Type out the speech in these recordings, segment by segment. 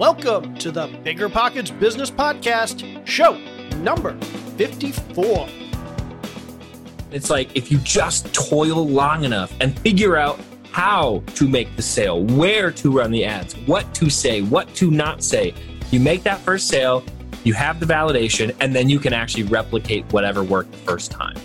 Welcome to the Bigger Pockets Business Podcast, show number 54. It's like if you just toil long enough and figure out how to make the sale, where to run the ads, what to say, what to not say, you make that first sale, you have the validation, and then you can actually replicate whatever worked the first time.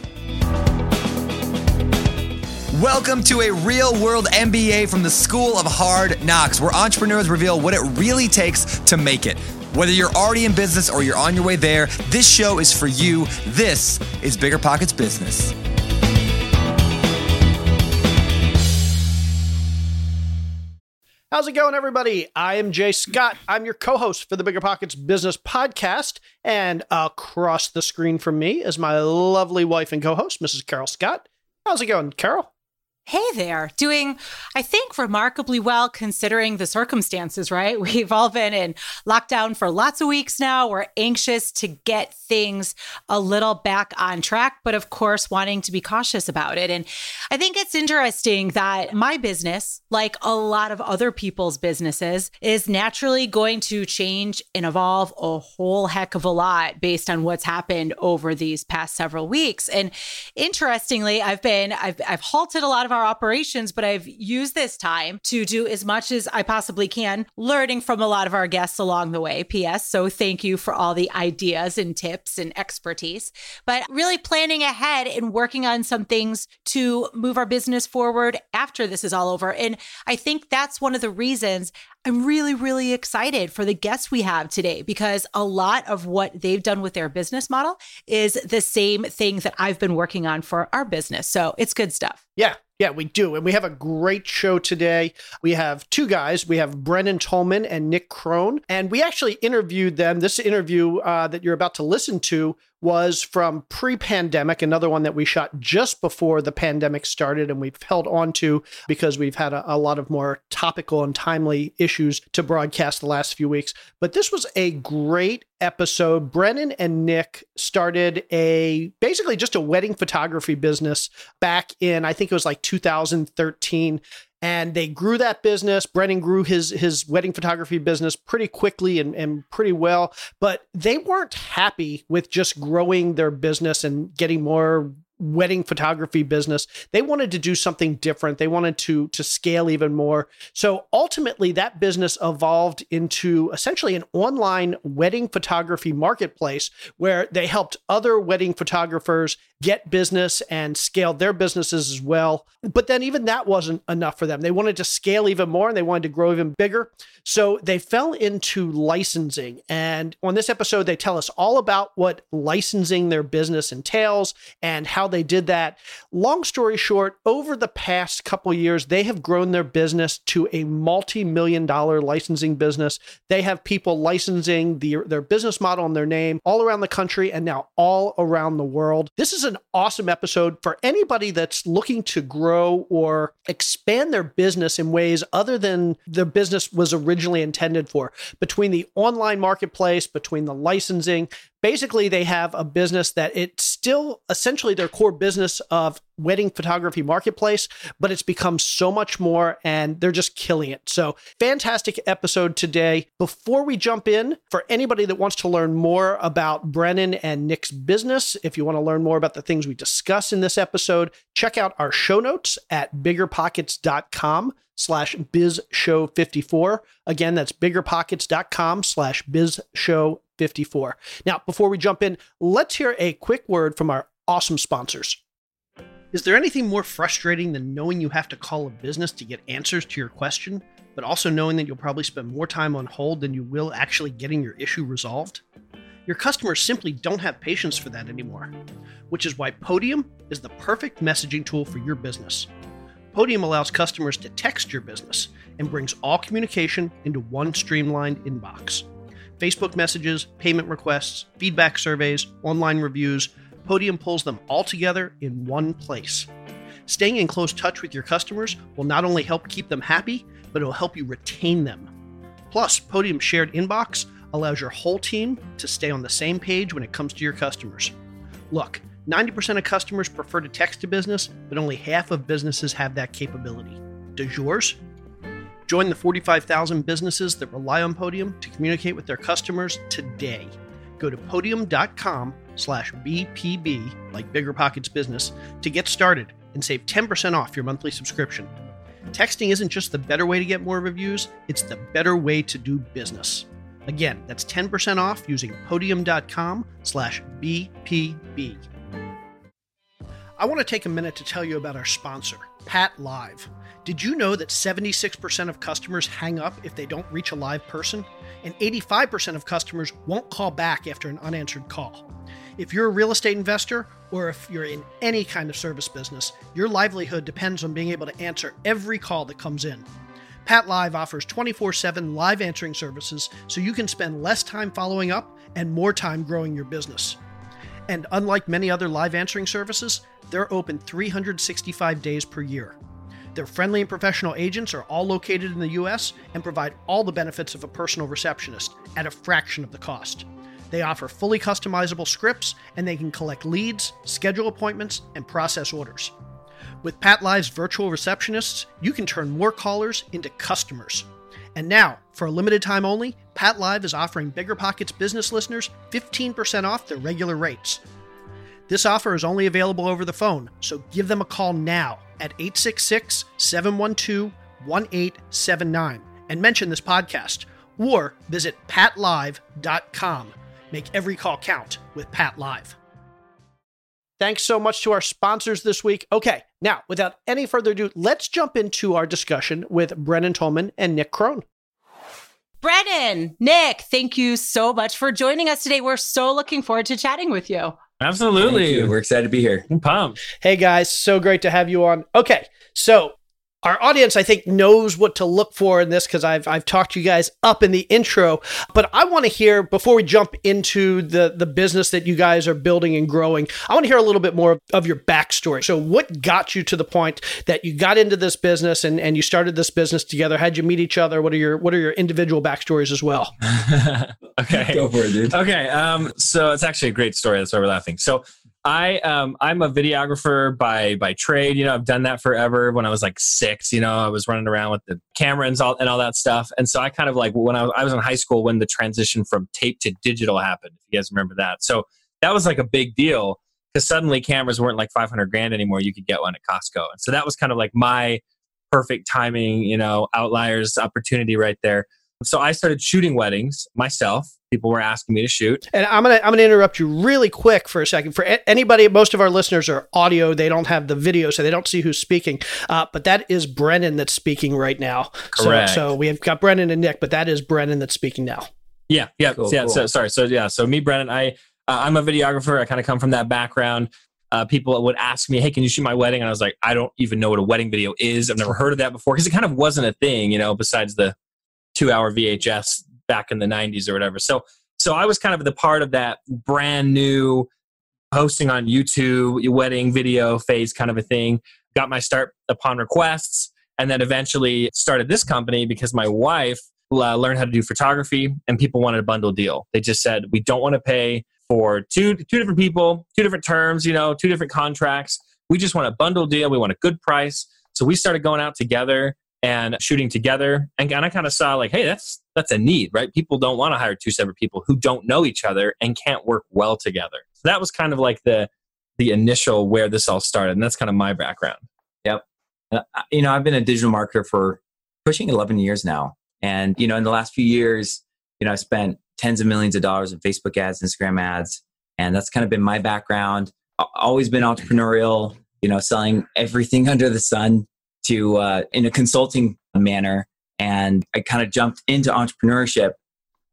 Welcome to a real world MBA from the School of Hard Knocks, where entrepreneurs reveal what it really takes to make it. Whether you're already in business or you're on your way there, this show is for you. This is Bigger Pockets Business. How's it going, everybody? I am Jay Scott. I'm your co host for the Bigger Pockets Business Podcast. And across the screen from me is my lovely wife and co host, Mrs. Carol Scott. How's it going, Carol? Hey there, doing, I think, remarkably well considering the circumstances, right? We've all been in lockdown for lots of weeks now. We're anxious to get things a little back on track, but of course, wanting to be cautious about it. And I think it's interesting that my business, like a lot of other people's businesses, is naturally going to change and evolve a whole heck of a lot based on what's happened over these past several weeks. And interestingly, I've been, I've, I've halted a lot of our operations, but I've used this time to do as much as I possibly can, learning from a lot of our guests along the way. P.S. So thank you for all the ideas and tips and expertise, but really planning ahead and working on some things to move our business forward after this is all over. And I think that's one of the reasons I'm really, really excited for the guests we have today because a lot of what they've done with their business model is the same thing that I've been working on for our business. So it's good stuff. Yeah, yeah, we do. And we have a great show today. We have two guys. We have Brennan Tolman and Nik Krohn. And we actually interviewed them. This interview uh, that you're about to listen to was from pre pandemic, another one that we shot just before the pandemic started and we've held on to because we've had a, a, lot of more topical and timely issues to broadcast the last few weeks. But this was a great episode. Brennan and Nik started a basically just a wedding photography business back in, I think it was like 2013 and they grew that business. Brennan grew his his wedding photography business pretty quickly and, and pretty well, but they weren't happy with just growing their business and getting more wedding photography business. They wanted to do something different. They wanted to to scale even more. So ultimately that business evolved into essentially an online wedding photography marketplace where they helped other wedding photographers get business and scale their businesses as well but then even that wasn't enough for them they wanted to scale even more and they wanted to grow even bigger so they fell into licensing and on this episode they tell us all about what licensing their business entails and how how they did that. Long story short, over the past couple years, they have grown their business to a multi-million dollar licensing business. They have people licensing the, their business model and their name all around the country and now all around the world. This is an awesome episode for anybody that's looking to grow or expand their business in ways other than their business was originally intended for. Between the online marketplace, between the licensing, basically they have a business that it's still essentially their core business of wedding photography marketplace but it's become so much more and they're just killing it. So fantastic episode today. Before we jump in for anybody that wants to learn more about brennan and nik's business if you want to learn more about the things we discuss in this episode check out our show notes at biggerpockets.com slash biz show 54 again that's biggerpockets.com slash biz show 54. Now, before we jump in, let's hear a quick word from our awesome sponsors. Is there anything more frustrating than knowing you have to call a business to get answers to your question, but also knowing that you'll probably spend more time on hold than you will actually getting your issue resolved? Your customers simply don't have patience for that anymore, which is why Podium is the perfect messaging tool for your business. Podium allows customers to text your business and brings all communication into one streamlined inbox. Facebook messages, payment requests, feedback surveys, online reviews, Podium pulls them all together in one place. Staying in close touch with your customers will not only help keep them happy, but it will help you retain them. Plus, Podium's shared inbox allows your whole team to stay on the same page when it comes to your customers. Look, 90% of customers prefer to text to business, but only half of businesses have that capability. Does yours? Join the 45,000 businesses that rely on Podium to communicate with their customers today. Go to podium.com slash BPB, like Bigger Pockets Business, to get started and save 10% off your monthly subscription. Texting isn't just the better way to get more reviews, it's the better way to do business. Again, that's 10% off using podium.com slash BPB. I want to take a minute to tell you about our sponsor, Pat Live. Did you know that 76% of customers hang up if they don't reach a live person? And 85% of customers won't call back after an unanswered call. If you're a real estate investor or if you're in any kind of service business, your livelihood depends on being able to answer every call that comes in. Pat Live offers 24 7 live answering services so you can spend less time following up and more time growing your business. And unlike many other live answering services, they're open 365 days per year. Their friendly and professional agents are all located in the US and provide all the benefits of a personal receptionist at a fraction of the cost. They offer fully customizable scripts and they can collect leads, schedule appointments, and process orders. With Pat Live's virtual receptionists, you can turn more callers into customers. And now, for a limited time only, Pat Live is offering Bigger Pockets business listeners 15% off their regular rates. This offer is only available over the phone, so give them a call now at 866 712 1879 and mention this podcast, or visit patlive.com. Make every call count with Pat Live. Thanks so much to our sponsors this week. Okay, now, without any further ado, let's jump into our discussion with Brennan Tolman and Nik Krohn. Brennan, Nik, thank you so much for joining us today. We're so looking forward to chatting with you. Absolutely. We're excited to be here. I'm pumped. Hey guys, so great to have you on. Okay, so our audience, I think, knows what to look for in this because I've I've talked you guys up in the intro. But I want to hear before we jump into the the business that you guys are building and growing. I want to hear a little bit more of your backstory. So, what got you to the point that you got into this business and and you started this business together? How'd you meet each other? What are your what are your individual backstories as well? okay. Go for it, dude. Okay. Um, so it's actually a great story. That's why we're laughing. So I um I'm a videographer by by trade. You know, I've done that forever. When I was like six, you know, I was running around with the camera and all and all that stuff. And so I kind of like when I, I was in high school when the transition from tape to digital happened. If you guys remember that, so that was like a big deal because suddenly cameras weren't like 500 grand anymore. You could get one at Costco, and so that was kind of like my perfect timing. You know, outliers opportunity right there. So I started shooting weddings myself. People were asking me to shoot. And I'm gonna I'm gonna interrupt you really quick for a second. For a- anybody, most of our listeners are audio; they don't have the video, so they don't see who's speaking. Uh, but that is Brennan that's speaking right now. Correct. So, so we have got Brennan and Nik, but that is Brennan that's speaking now. Yeah, yeah, Cool, yeah. cool. So sorry. So yeah. So me, Brennan, I uh, I'm a videographer. I kind of come from that background. Uh, people would ask me, "Hey, can you shoot my wedding?" And I was like, "I don't even know what a wedding video is. I've never heard of that before because it kind of wasn't a thing, you know, besides the two-hour VHS back in the '90s or whatever." So, so I was kind of the part of that brand new posting on YouTube, wedding video phase kind of a thing. Got my start upon requests, and then eventually started this company because my wife uh, learned how to do photography, and people wanted a bundle deal. They just said, "We don't want to pay for two two different people, two different terms, you know, two different contracts. We just want a bundle deal. We want a good price." So we started going out together and shooting together, and, and I kind of saw like, "Hey, that's that's a need, right? People don't want to hire two separate people who don't know each other and can't work well together." So that was kind of like the the initial where this all started, and that's kind of my background. Yep. Uh, you know, I've been a digital marketer for pushing 11 years now. And, you know, in the last few years, you know, I've spent tens of millions of dollars in Facebook ads, Instagram ads. And that's kind of been my background. Always been entrepreneurial, you know, selling everything under the sun to, uh, in a consulting manner. And I kind of jumped into entrepreneurship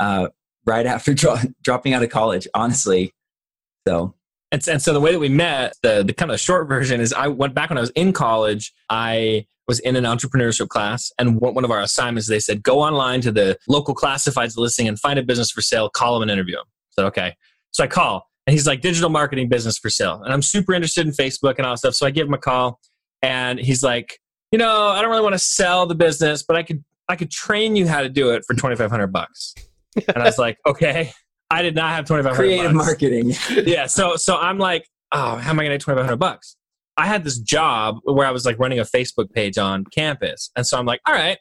uh, right after dro- dropping out of college, honestly. So, And, and so the way that we met, the, the kind of short version is I went back when I was in college. I was in an entrepreneurship class, and one of our assignments, they said, go online to the local classifieds listing and find a business for sale, call them and interview them. So, okay. So I call, and he's like, digital marketing business for sale. And I'm super interested in Facebook and all that stuff. So I give him a call, and he's like, you know, I don't really want to sell the business, but I could I could train you how to do it for 2500 bucks. And I was like, okay. I did not have 2500 creative bucks marketing. yeah. So so I'm like, oh, how am I gonna get twenty five hundred bucks? I had this job where I was like running a Facebook page on campus, and so I'm like, all right,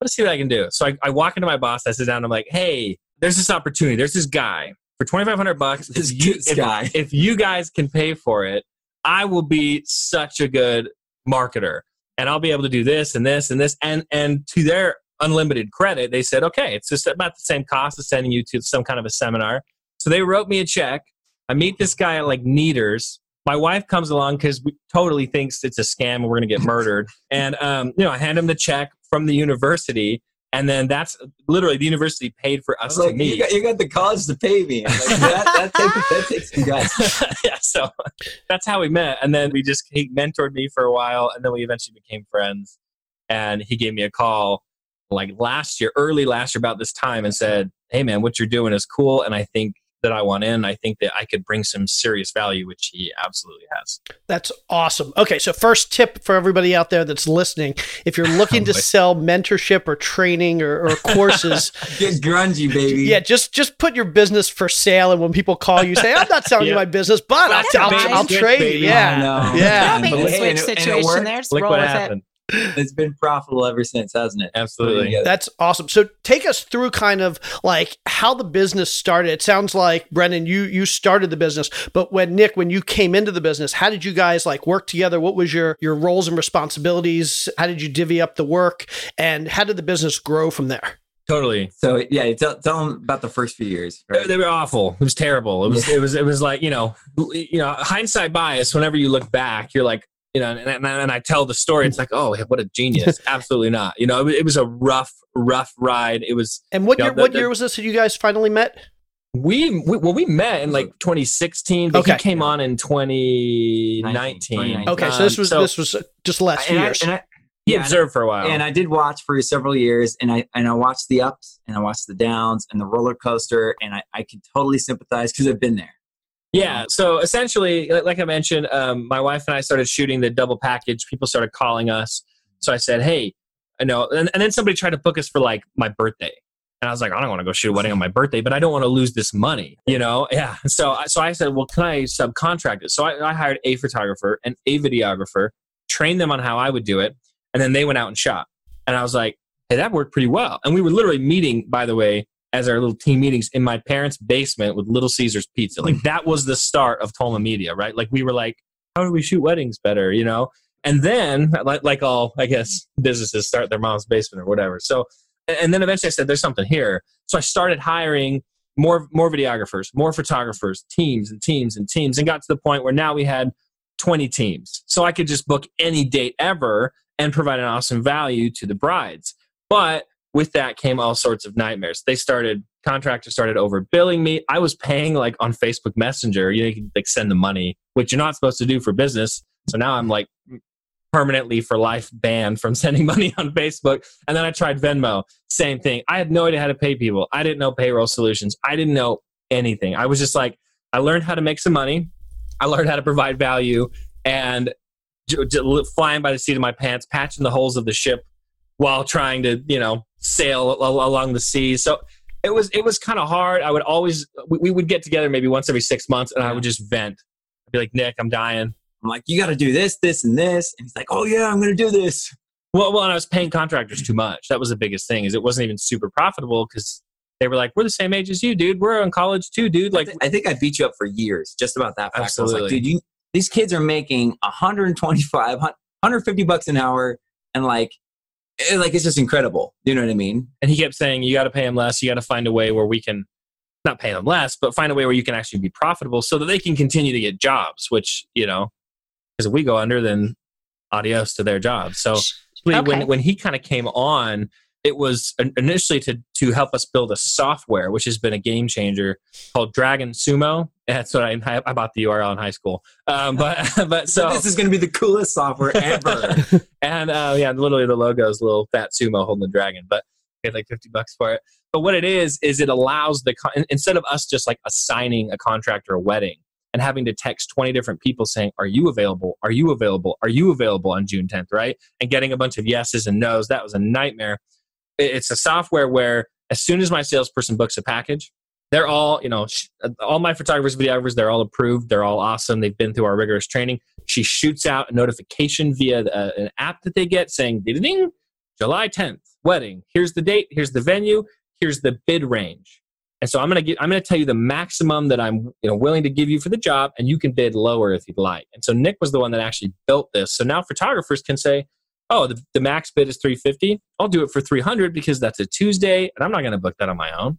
let's see what I can do. So I, I walk into my boss. I sit down. I'm like, hey, there's this opportunity. There's this guy for 2,500 bucks. This you- if- guy. if you guys can pay for it, I will be such a good marketer and I'll be able to do this and this and this. And and to their unlimited credit, they said, okay, it's just about the same cost as sending you to some kind of a seminar. So they wrote me a check. I meet this guy at like Neaters. My wife comes along because we totally thinks it's a scam and we're gonna get murdered. and um, you know, I hand him the check from the university. And then that's literally the university paid for us was to meet. you got, you got the college to pay me. Like, that, that, takes, that takes some guts. yeah, so that's how we met. And then we just, he mentored me for a while and then we eventually became friends. And he gave me a call like last year, early last year about this time and said, Hey man, what you're doing is cool. And I think that I want in. I think that I could bring some serious value, which he absolutely has. That's awesome. Okay, so first tip for everybody out there that's listening: if you're looking oh, to Oh, boy. sell mentorship or training or, or courses, Get grungy, baby. yeah, just just put your business for sale, and when people call you, say, "I'm not selling you my business, but I'll, That's I'll, fine. I'll trade baby. you." Yeah, I know. yeah. Don't make And- the switch situation there. Just Look roll what with happened. It's been profitable ever since, hasn't it? Absolutely. That's awesome. So take us through kind of like how the business started. It sounds like Brennan, you you started the business, but when Nik, when you came into the business, how did you guys like work together? What was your your roles and responsibilities? How did you divvy up the work, and how did the business grow from there? Totally. So yeah, tell, tell them about the first few years. They- Right? They were awful. It was terrible. It was. It was. It was like you know, you know, hindsight bias. Whenever you look back, you're like, you know, and, and, and I tell the story. It's like, oh, what a genius! Absolutely not. You know, it, was- it was a rough, rough ride. It was. And what Yeah, year the- what the- year was this that you guys finally met? We, we well, we met in like 2016, but Okay. he came on in 2019. 2019. Okay, so this Um, was this was just the last few and I, years. he yeah, and- observed for a while. and I did watch for several years, and I and I watched the ups and I watched the downs and the roller coaster, and I, I can totally sympathize because I've been there. Yeah. So essentially, like I mentioned, um, my wife and I started shooting the double package. People started calling us. So I said, hey, I know. And, and then somebody tried to book us for like my birthday. And I was like, I don't want to go shoot a wedding on my birthday, but I don't want to lose this money, you know? Yeah. So, I- so I said, well, can I subcontract it? So I, I hired a photographer and a videographer, trained them on how I would do it. And then they went out and shot. And I was like, hey, that worked pretty well. And we were literally meeting, by the way, as our little team meetings in my parents' basement with Little Caesars Pizza. Like that was the start of Tolman Media, right? Like we were like, how do we shoot weddings better, you know? And then, like, like all, I guess, businesses start their mom's basement or whatever. So, and then eventually I said, there's something here. So I started hiring more, more videographers, more photographers, teams and teams and teams, and got to the point where now we had 20 teams. So I could just book any date ever and provide an awesome value to the brides. But with that came all sorts of nightmares. They started contractors started overbilling me. I was paying like on Facebook Messenger. You, know, you can like send the money, which you're not supposed to do for business. So now I'm like permanently for life banned from sending money on Facebook. And then I tried Venmo, same thing. I had no idea how to pay people. I didn't know payroll solutions. I didn't know anything. I was just like, I learned how to make some money. I learned how to provide value and flying by the seat of my pants, patching the holes of the ship while trying to, you know, sail along the seas. So it was it was kind of hard. I would always we, we would get together maybe once every six months, and I would just vent. I'd be like, Nik, I'm dying. I'm like, you got to do this, this, and this, and he's like, oh yeah, I'm gonna do this. Well, well, and I was paying contractors too much. That was the biggest thing. Is it wasn't even super profitable because they were like, "We're the same age as you, dude. We're in college too, dude." Like, Like, I think I beat you up for years just about that fact. I was Absolutely. like, dude, you these kids are making 125, 150 bucks an hour, and like, it, like it's just incredible. You know what I mean? and he kept saying, "You got to pay them less. You got to find a way where we can not pay them less, but find a way where you can actually be profitable, so that they can continue to get jobs." Which you know, because if we go under, then adios to their jobs. So Okay. when when he kind of came on, it was initially to to help us build a software, which has been a game changer called Dragon Sumo. That's what I I bought the URL in high school. Um, but but So so this is gonna be the coolest software ever. and uh, yeah, literally the logo is a little fat sumo holding the dragon, but paid like 50 bucks for it. But what it is, is it allows the, con- instead of us just like assigning a contractor a wedding and having to text 20 different people saying, Are you available? Are you available? Are you available on June 10th? Right. And getting a bunch of yeses and nos, that was a nightmare. It- It's a software where as soon as my salesperson books a package, they're all, you know, all my photographers, videographers, they're all approved. They're all awesome. They've been through our rigorous training. She shoots out a notification via uh, an app that they get saying, ding, ding, July 10th, wedding. Here's the date. Here's the venue. Here's the bid range. And so I'm to get, I'm to tell you the maximum that I'm you know, willing to give you for the job, and you can bid lower if you'd like. And so Nik was the one that actually built this. So now photographers can say, oh, the, the max bid is 350. I'll do it for 300 because that's a Tuesday, and I'm not going to book that on my own.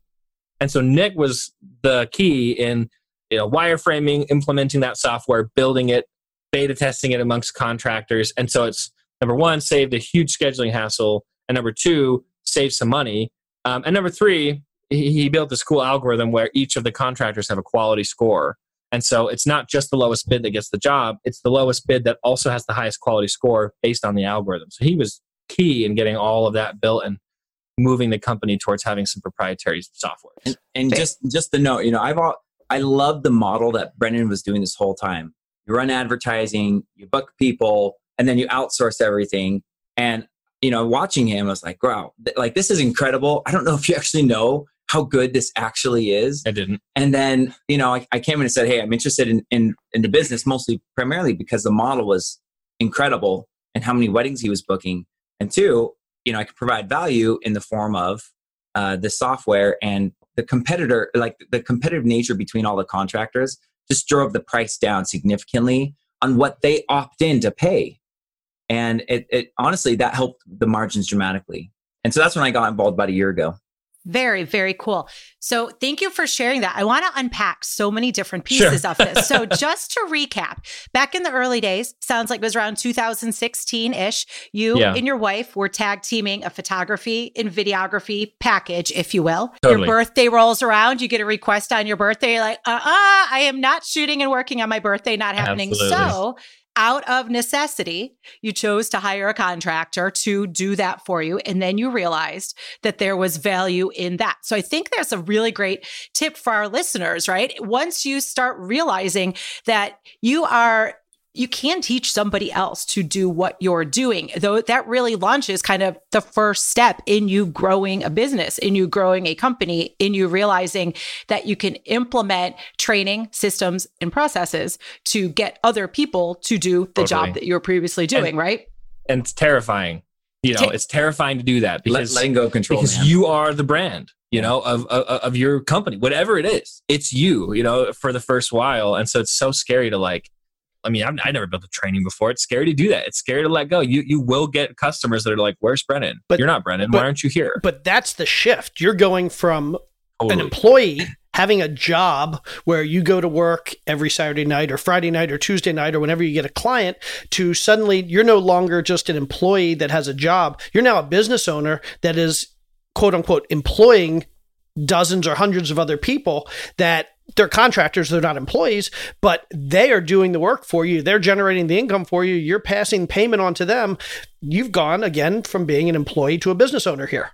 And so Nik was the key in you know, wireframing, implementing that software, building it, beta testing it amongst contractors. And so it's number one, saved a huge scheduling hassle. And number two, saved some money. Um, and number three, he, he built this cool algorithm where each of the contractors have a quality score. And so it's not just the lowest bid that gets the job, it's the lowest bid that also has the highest quality score based on the algorithm. So he was key in getting all of that built and moving the company towards having some proprietary software. And, and just just the note, you know, I've all, I love the model that Brennan was doing this whole time. You run advertising, you book people, and then you outsource everything. And you know, watching him, I was like, wow, like this is incredible. I don't know if you actually know how good this actually is. I didn't. And then, you know, I, I came in and said, hey, I'm interested in, in, in the business mostly primarily because the model was incredible and how many weddings he was booking. And two, you know, I could provide value in the form of uh, the software and the competitor, like the competitive nature between all the contractors just drove the price down significantly on what they opt in to pay. And it, it honestly, that helped the margins dramatically. And so that's when I got involved about a year ago. Very, very cool. So, thank you for sharing that. I want to unpack so many different pieces sure. of this. So, just to recap, back in the early days, sounds like it was around 2016 ish, you yeah. and your wife were tag teaming a photography and videography package, if you will. Totally. Your birthday rolls around, you get a request on your birthday. You're like, uh uh-uh, uh I am not shooting and working on my birthday, not happening. Absolutely. So, out of necessity, you chose to hire a contractor to do that for you. And then you realized that there was value in that. So I think there's a really great tip for our listeners, right? Once you start realizing that you are you can teach somebody else to do what you're doing. Though that really launches kind of the first step in you growing a business, in you growing a company, in you realizing that you can implement training systems and processes to get other people to do the totally. job that you were previously doing, and, right? And it's terrifying. You know, it's terrifying to do that because letting go of control because man. you are the brand you know of, of, of your company whatever it is it's you you know for the first while and so it's so scary to like I mean, I've, I never built a training before. It's scary to do that. It's scary to let go. You you will get customers that are like, "Where's Brennan? But you're not Brennan. But, Why aren't you here?" But that's the shift. You're going from totally. an employee having a job where you go to work every Saturday night or Friday night or Tuesday night or whenever you get a client to suddenly you're no longer just an employee that has a job. You're now a business owner that is quote unquote employing dozens or hundreds of other people that they're contractors, they're not employees, but they are doing the work for you. They're generating the income for you. You're passing payment on to them. You've gone again from being an employee to a business owner here.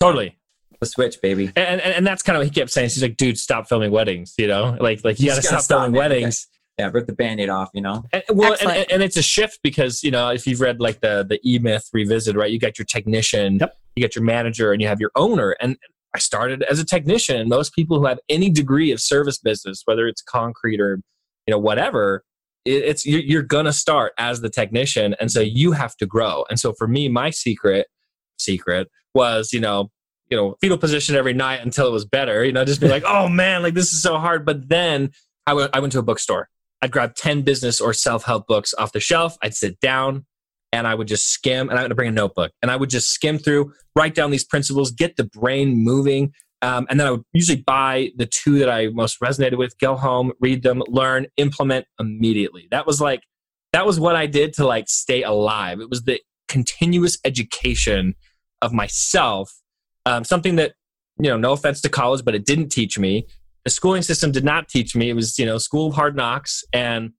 Totally. The switch, baby. And, and, and that's kind of what he kept saying. He's like, dude, stop filming weddings, you know? Like like you, you gotta, stop, stop filming weddings. Yeah, rip the band-aid off, you know. And, well, and, and, it's a shift because you know if you've read like the the E Myth Revisited, right? You got your technician, yep. you got your manager, and you have your owner. And I started as a technician, and most people who have any degree of service business, whether it's concrete or you know whatever, it's you're gonna start as the technician, and so you have to grow. And so for me, my secret secret was you know you know fetal position every night until it was better. You know, just be like, oh man, like this is so hard. But then I went I went to a bookstore. I'd grab ten business or self help books off the shelf. I'd sit down and I would just skim, and I would bring a notebook, and I would just skim through, write down these principles, get the brain moving, um, and then I would usually buy the two that I most resonated with, go home, read them, learn, implement immediately. That was like, that was what I did to like stay alive. It was the continuous education of myself, um, something that, you know, no offense to college, but it didn't teach me. The schooling system did not teach me. It was, you know, school of hard knocks and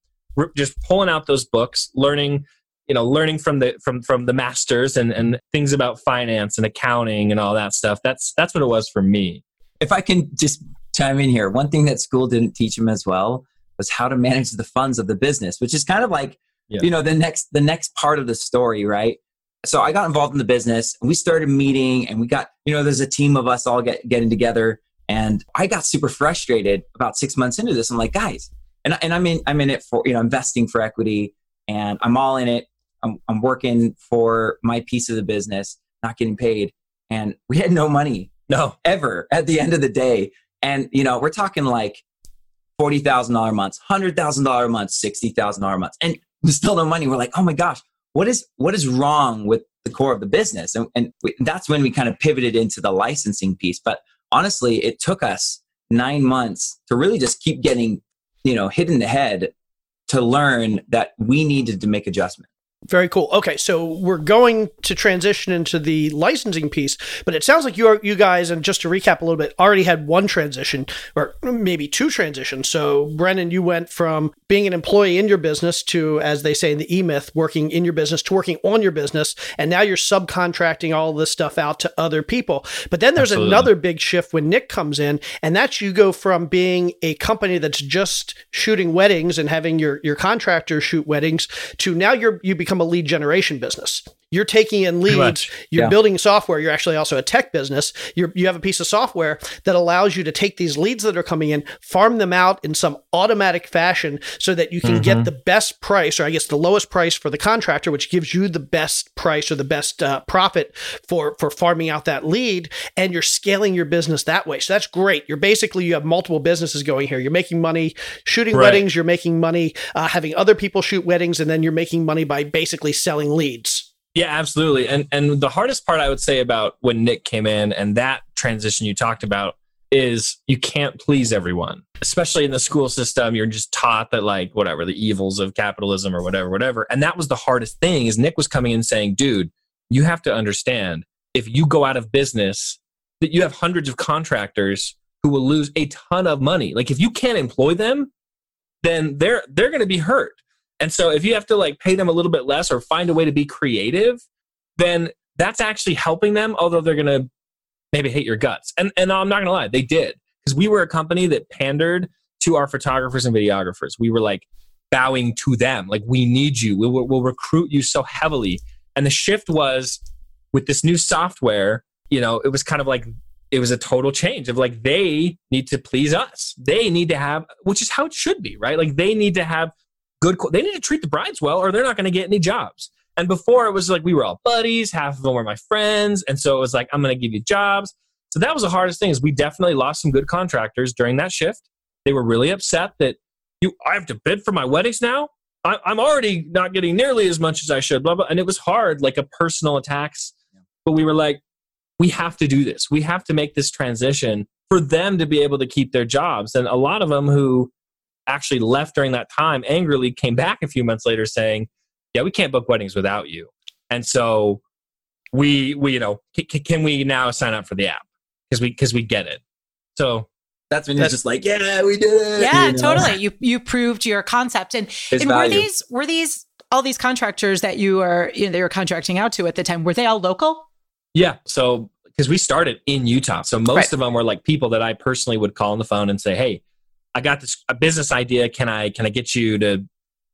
just pulling out those books, learning you know learning from the from from the masters and and things about finance and accounting and all that stuff. That's that's what it was for me. If i can just chime in here one thing that school didn't teach him as well was how to manage the funds of the business which is kind of like yeah. you know the next the next part of the story right? So i got involved in the business we started meeting and we got you know there's a team of us all get, getting together and i got super frustrated about six months into this. I'm like guys and, and i'm in i'm in it for you know investing for equity and i'm all in it I'm, I'm working for my piece of the business, not getting paid. And we had no money, No. ever at the end of the day. And, you know, we're talking like $40,000 months, $100,000 months, $60,000 months, and still no money. We're like, oh my gosh, what is, what is wrong with the core of the business? And, and we, that's when we kind of pivoted into the licensing piece. But honestly, it took us nine months to really just keep getting, you know, hit in the head to learn that we needed to make adjustments. Very cool. Okay, so we're going to transition into the licensing piece, but it sounds like you are you guys, and just to recap a little bit, already had one transition or maybe two transitions. So Brennan, you went from being an employee in your business to, as they say in the E Myth, working in your business to working on your business, and now you're subcontracting all this stuff out to other people. But then there's Absolutely. another big shift when Nik comes in, and that's you go from being a company that's just shooting weddings and having your your contractors shoot weddings to now you're you become a lead generation business. You're taking in leads, you're Yeah. building software, you're actually also a tech business. You're, you have a piece of software that allows you to take these leads that are coming in, farm them out in some automatic fashion so that you can get the best price, or I guess the lowest price for the contractor, which gives you the best price or the best uh, profit for, for farming out that lead. And you're scaling your business that way. So that's great. You're basically, you have multiple businesses going here. You're making money shooting Right. weddings, you're making money uh, having other people shoot weddings, and then you're making money by basically selling leads. Yeah, absolutely. And and the hardest part I would say about when Nik came in and that transition you talked about is you can't please everyone. Especially in the school system, you're just taught that like whatever, the evils of capitalism or whatever, whatever. And that was the hardest thing is Nik was coming in saying, "Dude, you have to understand if you go out of business that you have hundreds of contractors who will lose a ton of money. Like if you can't employ them, then they're they're going to be hurt. And so if you have to like pay them a little bit less or find a way to be creative, then that's actually helping them, although they're going to maybe hate your guts. And and I'm not going to lie, they did. Because we were a company that pandered to our photographers and videographers. We were like bowing to them. Like we need you. We will we'll recruit you so heavily. And the shift was with this new software, you know, it was kind of like it was a total change of like they need to please us. They need to have, which is how it should be, right? Like they need to have good. They need to treat the brides well, or they're not going to get any jobs. And before it was like we were all buddies. Half of them were my friends, and so it was like I'm going to give you jobs. So that was the hardest thing. Is we definitely lost some good contractors during that shift. They were really upset that you. I have to bid for my weddings now. I, I'm already not getting nearly as much as I should. Blah blah. And it was hard, like a personal attacks. But we were like, we have to do this. We have to make this transition for them to be able to keep their jobs. And a lot of them who actually left during that time angrily came back a few months later saying, "Yeah, we can't book weddings without you." And so we we you know c- c- can we now sign up for the app because we because we get it. So That's when you're just like, yeah, we did it. Yeah, you know? totally. You you proved your concept. And, There's and were these were these all these contractors that you were you know they were contracting out to at the time, were they all local? Yeah. So because we started in Utah, so most Right. of them were like people that I personally would call on the phone and say, "Hey, I got this a business idea. Can I can I get you to,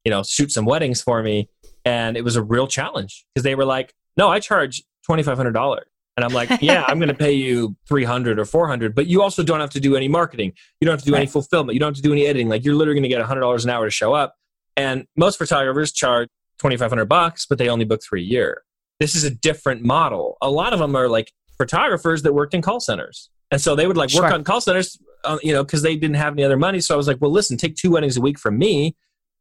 you know, shoot some weddings for me?" And it was a real challenge because they were like, "No, I charge twenty five hundred dollars." And I'm like, yeah, I'm going to pay you 300 or 400, but you also don't have to do any marketing. You don't have to do any fulfillment. You don't have to do any editing. Like you're literally going to get $100 an hour to show up. And most photographers charge 2,500 bucks, but they only book three a year this is a different model. A lot of them are like photographers that worked in call centers. And so they would like work Sure. on call centers, uh, you know, because they didn't have any other money. So I was like, well, listen, take two weddings a week from me,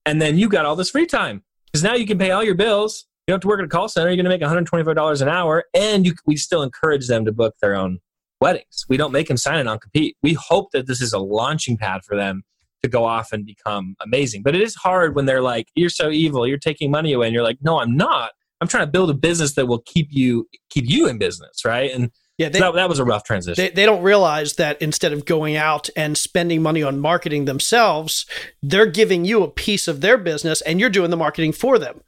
and then you got all this free time because now you can pay all your bills. You don't have to work at a call center. You're going to make $125 an hour, and you, we still encourage them to book their own weddings. We don't make them sign a non-compete. We hope that this is a launching pad for them to go off and become amazing. But it is hard when they're like, "You're so evil. You're taking money away," and you're like, "No, I'm not. I'm trying to build a business that will keep you keep you in business, right?" And Yeah, they, so that, that was a rough transition. they, they don't realize that instead of going out and spending money on marketing themselves, they're giving you a piece of their business and you're doing the marketing for them.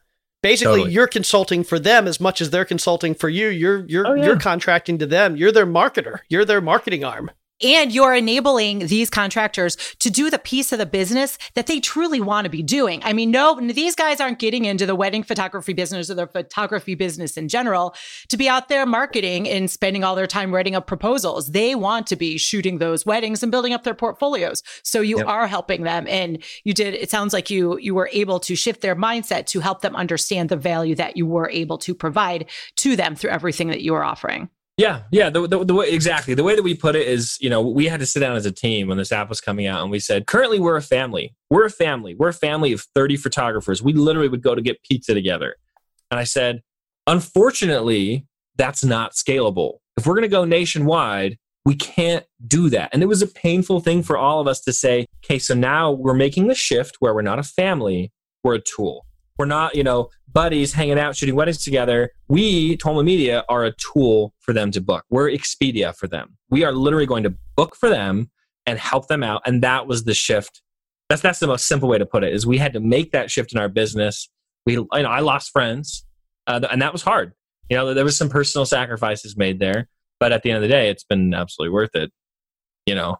Basically, Totally. you're consulting for them as much as they're consulting for you. You're you're Oh, yeah. you're contracting to them. You're their marketer. You're their marketing arm. And you're enabling these contractors to do the piece of the business that they truly want to be doing. I mean, no, these guys aren't getting into the wedding photography business or the photography business in general to be out there marketing and spending all their time writing up proposals. They want to be shooting those weddings and building up their portfolios. So you yep. are helping them and you did it sounds like you you were able to shift their mindset to help them understand the value that you were able to provide to them through everything that you are offering. Yeah, yeah. The, the, the, way exactly the way that we put it is, you know, we had to sit down as a team when this app was coming out, and we said, currently we're a family. We're a family. We're a family of thirty photographers. We literally would go to get pizza together, and I said, unfortunately, that's not scalable. If we're going to go nationwide, we can't do that. And it was a painful thing for all of us to say, okay, so now we're making the shift where we're not a family, we're a tool. We're not, you know, buddies hanging out shooting weddings together. We, Tolman Media, are a tool for them to book. We're Expedia for them. We are literally going to book for them and help them out. And that was the shift. That's that's the most simple way to put it. Is we had to make that shift in our business. We, you know, I lost friends, uh, and that was hard. You know, there was some personal sacrifices made there, but at the end of the day, it's been absolutely worth it. You know,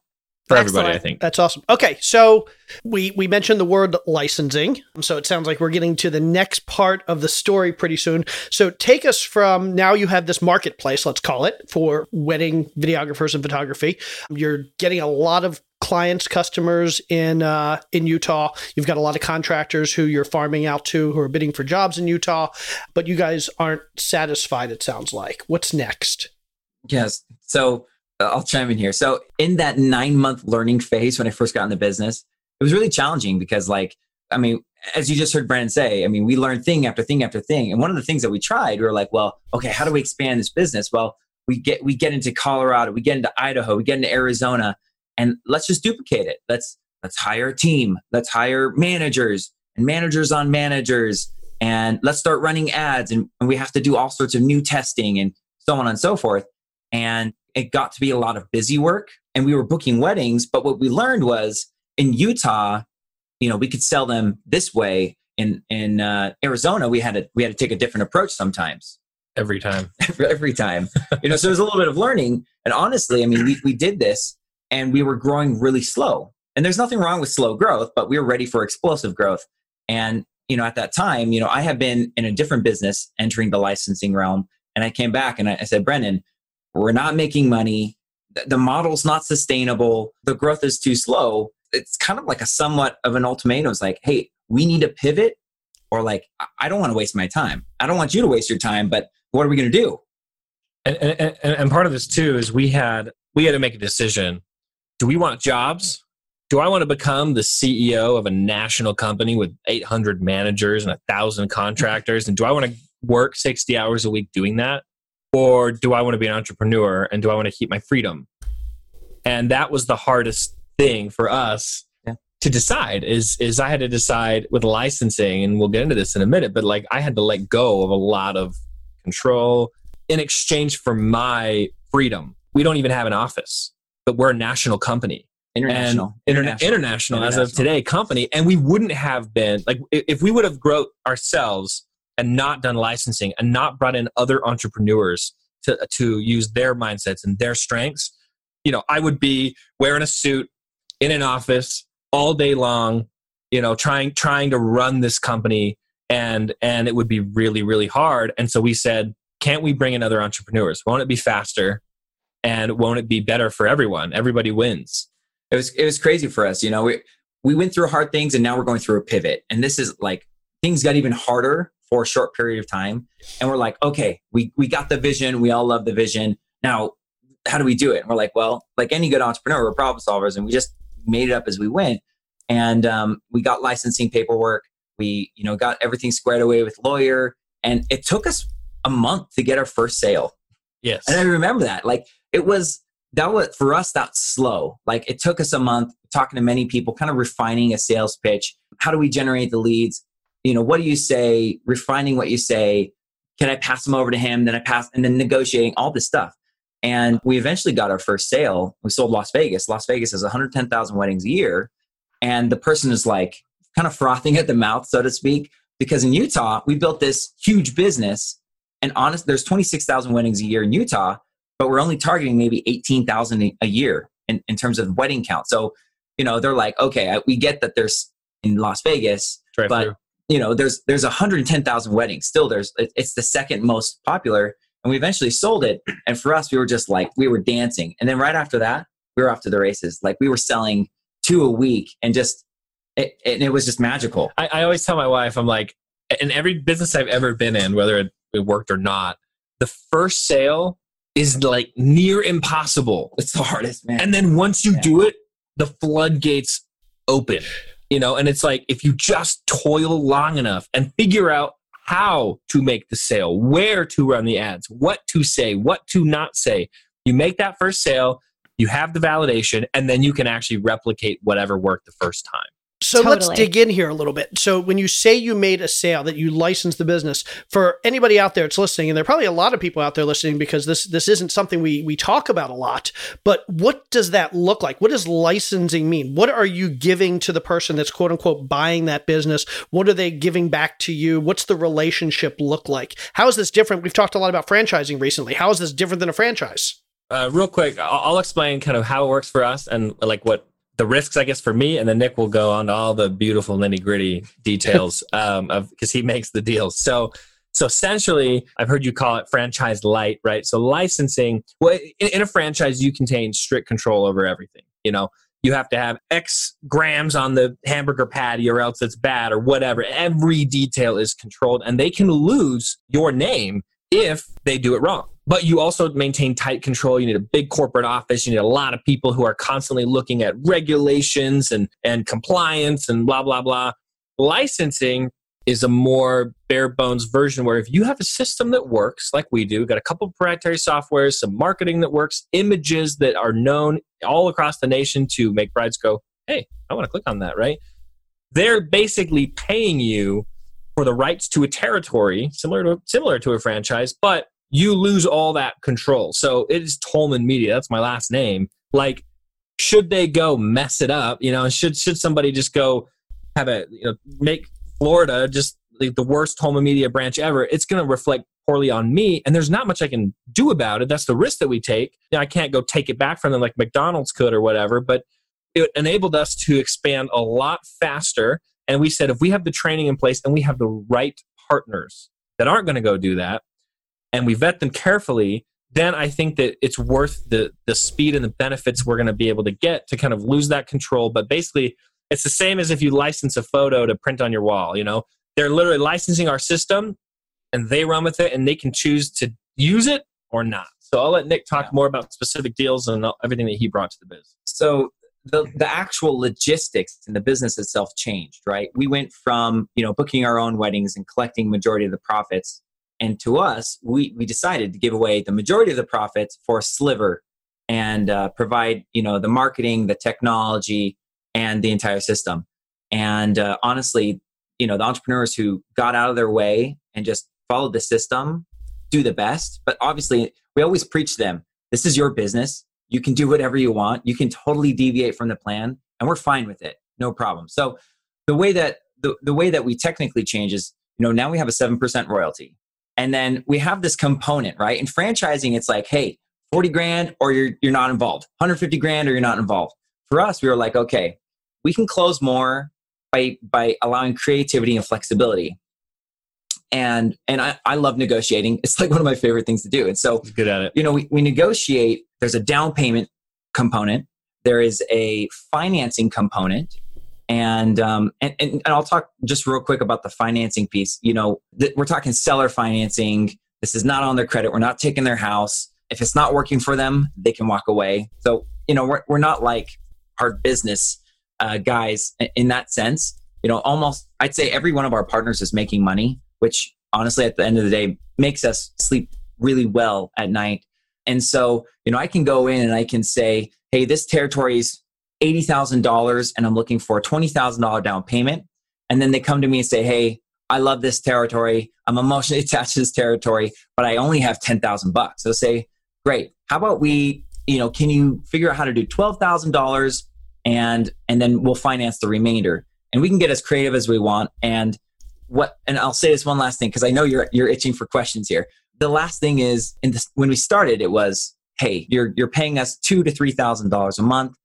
for Excellent. everybody, I think. That's awesome. Okay, so we we mentioned the word licensing. So it sounds like we're getting to the next part of the story pretty soon. So take us from now you have this marketplace, let's call it, for wedding videographers and photography. You're getting a lot of clients, customers in uh, in Utah. You've got a lot of contractors who you're farming out to who are bidding for jobs in Utah, but you guys aren't satisfied it sounds like. What's next? Yes. So Uh, I'll chime in here. So in that nine month learning phase when I first got in the business, it was really challenging because like, I mean, as you just heard Brennan say, I mean, we learned thing after thing after thing. And one of the things that we tried, we were like, well, okay, how do we expand this business? Well, we get we get into Colorado, we get into Idaho, we get into Arizona, and let's just duplicate it. Let's let's hire a team, let's hire managers and managers on managers, and let's start running ads and, and we have to do all sorts of new testing and so on and so forth. And it got to be a lot of busy work and we were booking weddings. But what we learned was in Utah, you know, we could sell them this way. In in uh, Arizona, we had to we had to take a different approach sometimes. Every time. Every time. you know, so there's a little bit of learning. And honestly, I mean, we, we did this and we were growing really slow. And there's nothing wrong with slow growth, but we were ready for explosive growth. And, you know, at that time, you know, I have been in a different business entering the licensing realm. And I came back and I, I said, Brennan, we're not making money. The model's not sustainable. The growth is too slow. It's kind of like a somewhat of an ultimatum. It's like, hey, we need to pivot, or like, I don't want to waste my time. I don't want you to waste your time, but what are we going to do? And, and, and part of this too is we had we had to make a decision. Do we want jobs? Do I want to become the CEO of a national company with 800 managers and a thousand contractors? And do I want to work 60 hours a week doing that? Or do I want to be an entrepreneur and do I want to keep my freedom? And that was the hardest thing for us yeah. to decide is is I had to decide with licensing and we'll get into this in a minute but like I had to let go of a lot of control in exchange for my freedom. We don't even have an office, but we're a national company. International. Interna- international. international. as of today company and we wouldn't have been like if we would have grown ourselves and not done licensing and not brought in other entrepreneurs to, to use their mindsets and their strengths, you know, I would be wearing a suit in an office all day long, you know, trying trying to run this company and and it would be really really hard. And so we said, can't we bring in other entrepreneurs? Won't it be faster? And won't it be better for everyone? Everybody wins. It was it was crazy for us, you know. We we went through hard things and now we're going through a pivot. And this is like things got even harder for a short period of time. And we're like, okay, we, we got the vision. We all love the vision. Now, how do we do it? And we're like, well, like any good entrepreneur, we're problem solvers. And we just made it up as we went. And um, we got licensing paperwork. We, you know, got everything squared away with lawyer. And it took us a month to get our first sale. Yes. And I remember that. Like it was, that was for us, that's slow. Like it took us a month talking to many people, kind of refining a sales pitch. How do we generate the leads? You know, what do you say, refining what you say, can I pass them over to him? Then I pass, and then negotiating all this stuff. And we eventually got our first sale. We sold Las Vegas. Las Vegas has 110,000 weddings a year. And the person is like kind of frothing at the mouth, so to speak, because in Utah, we built this huge business. And honest, there's 26,000 weddings a year in Utah, but we're only targeting maybe 18,000 a year. in, in terms of wedding count. So, you know, they're like, okay, we get that there's in Las Vegas, Drive but through. You know, there's there's 110,000 weddings. Still, there's it's the second most popular, and we eventually sold it. And for us, we were just like we were dancing. And then right after that, we were off to the races. Like we were selling two a week, and just it, and it was just magical. I, I always tell my wife, I'm like, in every business I've ever been in, whether it, it worked or not, the first sale is like near impossible. It's the hardest, man. And then once you Yeah. do it, the floodgates open, you know, and it's like if you just toil long enough and figure out how to make the sale, where to run the ads, what to say, what to not say, you make that first sale, you have the validation, and then you can actually replicate whatever worked the first time. So let's dig in here a little bit. So when you say you made a sale that you licensed the business for anybody out there that's listening, and there are probably a lot of people out there listening because this this isn't something we we talk about a lot. But what does that look like? What does licensing mean? What are you giving to the person that's quote unquote buying that business? What are they giving back to you? What's the relationship look like? How is this different? We've talked a lot about franchising recently. How is this different than a franchise? uh, real quick, I'll, I'll explain kind of how it works for us and like what the risks, I guess, for me, and then Nik will go on to all the beautiful nitty gritty details um, of because he makes the deals. So, so essentially, I've heard you call it franchise light, right? So licensing, well, in, in a franchise, you contain strict control over everything. You know, you have to have X grams on the hamburger patty, or else it's bad, or whatever. Every detail is controlled, and they can lose your name if they do it wrong. But you also maintain tight control. You need a big corporate office. You need a lot of people who are constantly looking at regulations and, and compliance and blah, blah, blah. Licensing is a more bare bones version where if you have a system that works like we do, got a couple proprietary softwares, some marketing that works, images that are known all across the nation to make brides go, hey, I want to click on that, right? They're basically paying you for the rights to a territory similar to similar to a franchise, but you lose all that control. So it is Tolman Media. That's my last name. Like, should they go mess it up? You know, should should somebody just go have a you know make Florida just the worst Tolman Media branch ever? It's going to reflect poorly on me, and there's not much I can do about it. That's the risk that we take. Now, I can't go take it back from them like McDonald's could or whatever, but it enabled us to expand a lot faster. And we said if we have the training in place and we have the right partners that aren't going to go do that, and we vet them carefully, then I think that it's worth the the speed and the benefits we're going to be able to get to kind of lose that control. But basically, it's the same as if you license a photo to print on your wall. You know, they're literally licensing our system, and they run with it, and they can choose to use it or not. So I'll let Nik talk Yeah. more about specific deals and everything that he brought to the biz. so the the actual logistics and the business itself changed right we went from you know booking our own weddings and collecting majority of the profits and to us we we decided to give away the majority of the profits for a sliver and uh, provide you know the marketing the technology and the entire system. And uh, honestly you know the entrepreneurs who got out of their way and just followed the system do the best. But obviously we always preach them this is your business. You can do whatever you want. You can totally deviate from the plan and we're fine with it. No problem. So the way that the, the way that we technically change is you know now we have a 7% royalty and then we have this component right? In franchising it's like hey 40 grand or you're you're not involved. 150 grand or you're not involved. For us we were like okay we can close more by by allowing creativity and flexibility. And and I, I love negotiating. It's like one of my favorite things to do. And so He's good at it. you know we, we negotiate. There's a down payment component. There is a financing component and um and, and, and i'll talk just real quick about the financing piece. You know th- we're talking seller financing. This is not on their credit. We're not taking their house. If it's not working for them they can walk away. So you know we're, we're not like hard business uh, guys in that sense. You know almost i'd say every one of our partners is making money which honestly at the end of the day makes us sleep really well at night. And so, you know, I can go in and I can say, hey, this territory is $80,000 and I'm looking for a $20,000 down payment. And then they come to me and say, hey, I love this territory. I'm emotionally attached to this territory, but I only have 10,000 bucks. So say, great. How about we, you know, can you figure out how to do $12,000 and and then we'll finance the remainder. And we can get as creative as we want and what and I'll say this one last thing because I know you're you're itching for questions here the last thing is in this when we started it was hey, you're you're paying us two to three thousand dollars a month,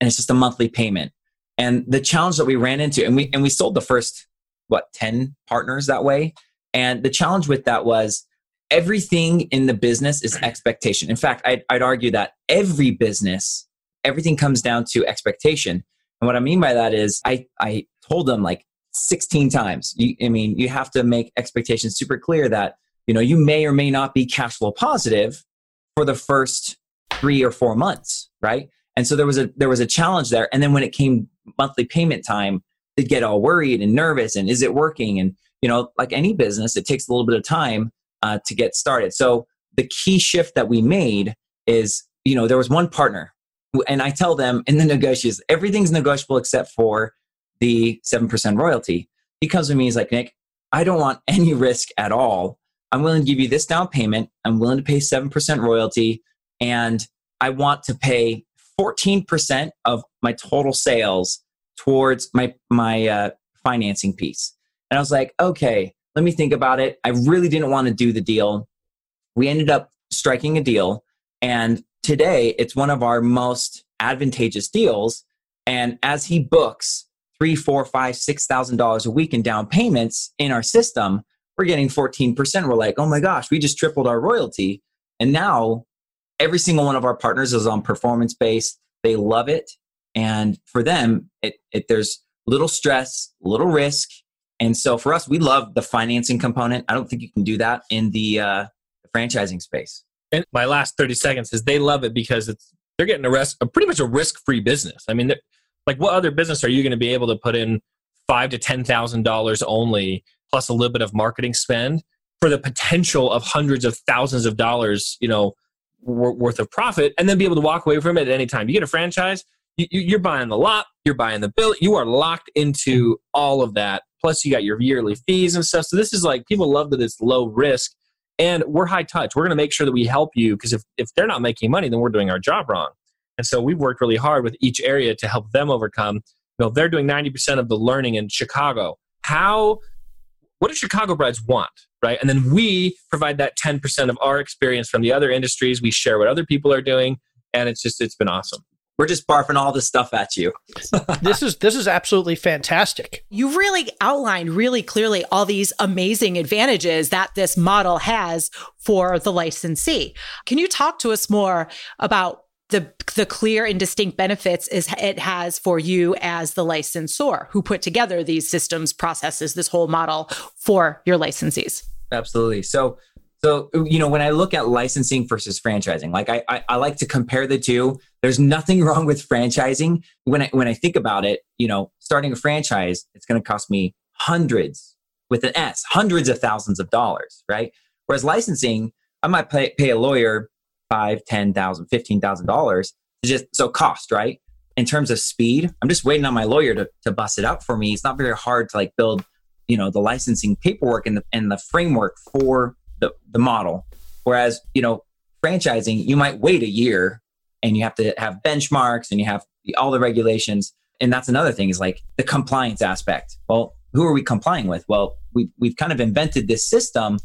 and it's just a monthly payment. And the challenge that we ran into, and we and we sold the first what ten partners that way. And the challenge with that was everything in the business is expectation. In fact, I'd, I'd argue that every business, everything comes down to expectation. And what I mean by that is, I I told them like 16 times. You, I mean, you have to make expectations super clear that you know you may or may not be cash flow positive for the first three or four months, right? And so there was a there was a challenge there. And then when it came monthly payment time, they'd get all worried and nervous. And is it working? And you know, like any business, it takes a little bit of time uh, to get started. So the key shift that we made is, you know, there was one partner, who, and I tell them in the negotiations, everything's negotiable except for the seven percent royalty. He comes to me, he's like, Nik, I don't want any risk at all. I'm willing to give you this down payment. I'm willing to pay 7% royalty. And I want to pay 14% of my total sales towards my, my uh, financing piece. And I was like, okay, let me think about it. I really didn't want to do the deal. We ended up striking a deal. And today it's one of our most advantageous deals. And as he books three, four, five, six thousand dollars a week in down payments in our system, we're getting 14%. We're like, oh my gosh, we just tripled our royalty. And now every single one of our partners is on performance based. They love it. And for them, it, it there's little stress, little risk. And so for us, we love the financing component. I don't think you can do that in the, uh, franchising space. And my last 30 seconds is they love it because it's they're getting a risk, a pretty much a risk-free business. I mean, like what other business are you going to be able to put in five to ten thousand dollars only plus a little bit of marketing spend for the potential of hundreds of thousands of dollars, you know, worth of profit, and then be able to walk away from it at any time. You get a franchise, you're buying the lot, you're buying the bill, you are locked into all of that. Plus, you got your yearly fees and stuff. So this is like people love that it's low risk, and we're high touch. We're going to make sure that we help you because if if they're not making money, then we're doing our job wrong. And so we've worked really hard with each area to help them overcome. You know, they're doing 90% of the learning in Chicago. How what do Chicago brides want? Right. And then we provide that 10% of our experience from the other industries. We share what other people are doing. And it's just, it's been awesome. We're just barfing all this stuff at you. this is this is absolutely fantastic. You really outlined really clearly all these amazing advantages that this model has for the licensee. Can you talk to us more about the the clear and distinct benefits is it has for you as the licensor who put together these systems processes this whole model for your licensees absolutely so so you know when i look at licensing versus franchising like I, I i, like to compare the two there's nothing wrong with franchising when i when i think about it you know starting a franchise it's going to cost me hundreds with an s hundreds of thousands of dollars right whereas licensing i might pay, pay a lawyer five, ten thousand, fifteen thousand dollars. Just so cost, right? In terms of speed, I'm just waiting on my lawyer to, to bust it up for me. It's not very hard to like build, you know, the licensing paperwork and the and the framework for the, the model. Whereas, you know, franchising, you might wait a year and you have to have benchmarks and you have all the regulations. And that's another thing is like the compliance aspect. Well, who are we complying with? Well, we, we've kind of invented this system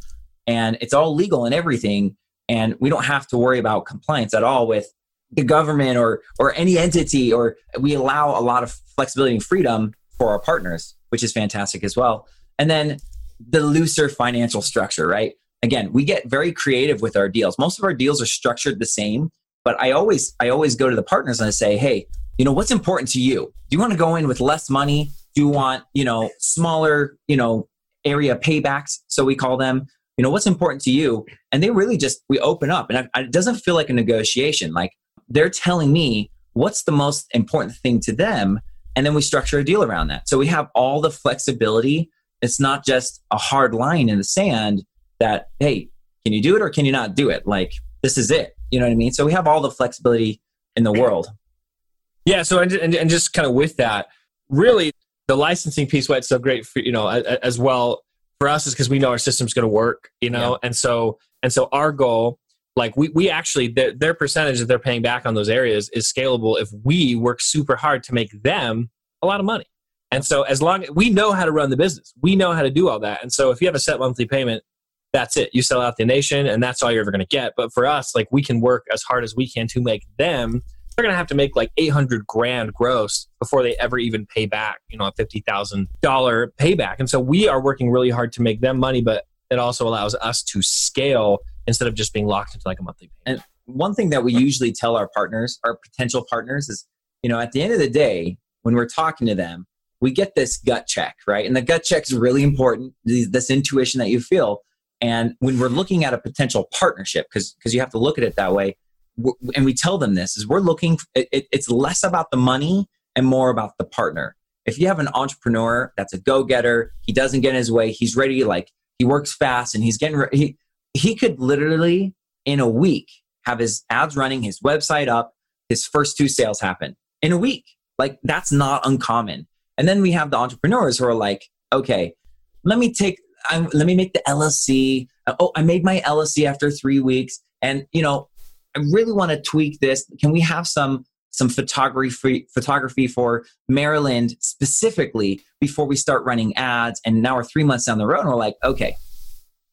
and it's all legal and everything and we don't have to worry about compliance at all with the government or or any entity or we allow a lot of flexibility and freedom for our partners which is fantastic as well. And then the looser financial structure right? Again we get very creative with our deals. Most of our deals are structured the same but i always i always go to the partners and i say hey you know what's important to you? Do you want to go in with less money? Do you want you know smaller you know area paybacks? So we call them you know what's important to you? And they really just we open up and it doesn't feel like a negotiation. Like they're telling me what's the most important thing to them and then we structure a deal around that. So we have all the flexibility. It's not just a hard line in the sand that hey can you do it or can you not do it? Like this is it. You know what i mean? So we have all the flexibility in the world. Yeah. So and, and, and just kind of with that really the licensing piece why it's so great for you know as well for us is because we know our system's going to work you know? Yeah. and so and so our goal like we, we actually their, their percentage that they're paying back on those areas is scalable if we work super hard to make them a lot of money and so as long we know how to run the business we know how to do all that and so if you have a set monthly payment that's it. You sell out the nation, and that's all you're ever going to get. But for us, like we can work as hard as we can to make them. They're going to have to make like 800 grand gross before they ever even pay back, you know, a $50,000 payback. And so we are working really hard to make them money, but it also allows us to scale instead of just being locked into like a monthly payment. And one thing that we usually tell our partners, our potential partners, is, you know, at the end of the day, when we're talking to them, we get this gut check, right? And the gut check is really important, this intuition that you feel. And when we're looking at a potential partnership, because because you have to look at it that way, and we tell them this is we're looking. It, it's less about the money and more about the partner. If you have an entrepreneur that's a go getter, he doesn't get in his way. He's ready. Like he works fast, and he's getting he he could literally in a week have his ads running, his website up, his first two sales happen in a week. Like that's not uncommon. And then we have the entrepreneurs who are like, okay, let me take I'm, let me make the LLC. Oh, I made my LLC after three weeks, and you know, I really want to tweak this. Can we have some some photography photography for Maryland specifically before we start running ads? And now we're three months down the road, and we're like, okay.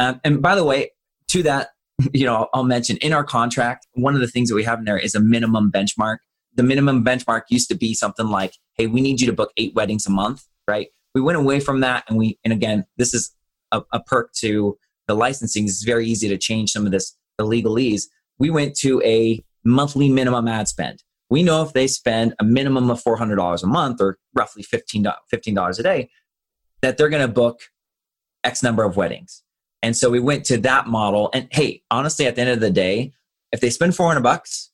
Um, and by the way, to that, you know, I'll mention in our contract, one of the things that we have in there is a minimum benchmark. The minimum benchmark used to be something like, hey, we need you to book eight weddings a month, right? We went away from that, and we, and again, this is a, a perk to the licensing It's very easy to change some of this the legalese. We went to a monthly minimum ad spend. We know if they spend a minimum of $400 a month or roughly $15, $15 a day, that they're going to book X number of weddings. And so we went to that model. And hey, honestly, at the end of the day, if they spend 400 bucks,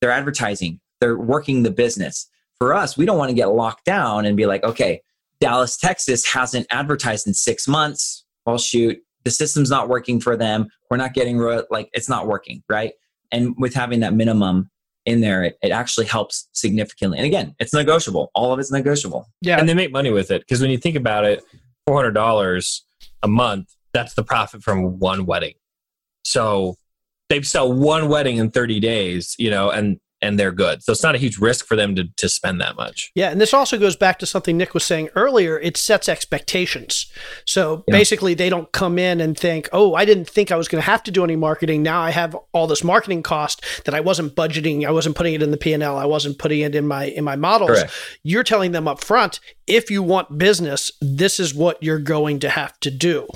they're advertising, they're working the business. For us, we don't want to get locked down and be like, okay, Dallas, Texas hasn't advertised in six months well, shoot, the system's not working for them. We're not getting like it's not working, right? And with having that minimum in there, it, it actually helps significantly. And again, it's negotiable. All of it's negotiable. Yeah, and they make money with it because when you think about it, four hundred dollars a month, that's the profit from one wedding. So they sell one wedding in 30 days, you know, and and they're good. So it's not a huge risk for them to, to spend that much. Yeah. And this also goes back to something Nik was saying earlier. It sets expectations. So yeah. basically, they don't come in and think, oh, I didn't think I was going to have to do any marketing. Now I have all this marketing cost that I wasn't budgeting. I wasn't putting it in the P&L. I wasn't putting it in my, in my models. Correct. You're telling them up front, if you want business, this is what you're going to have to do.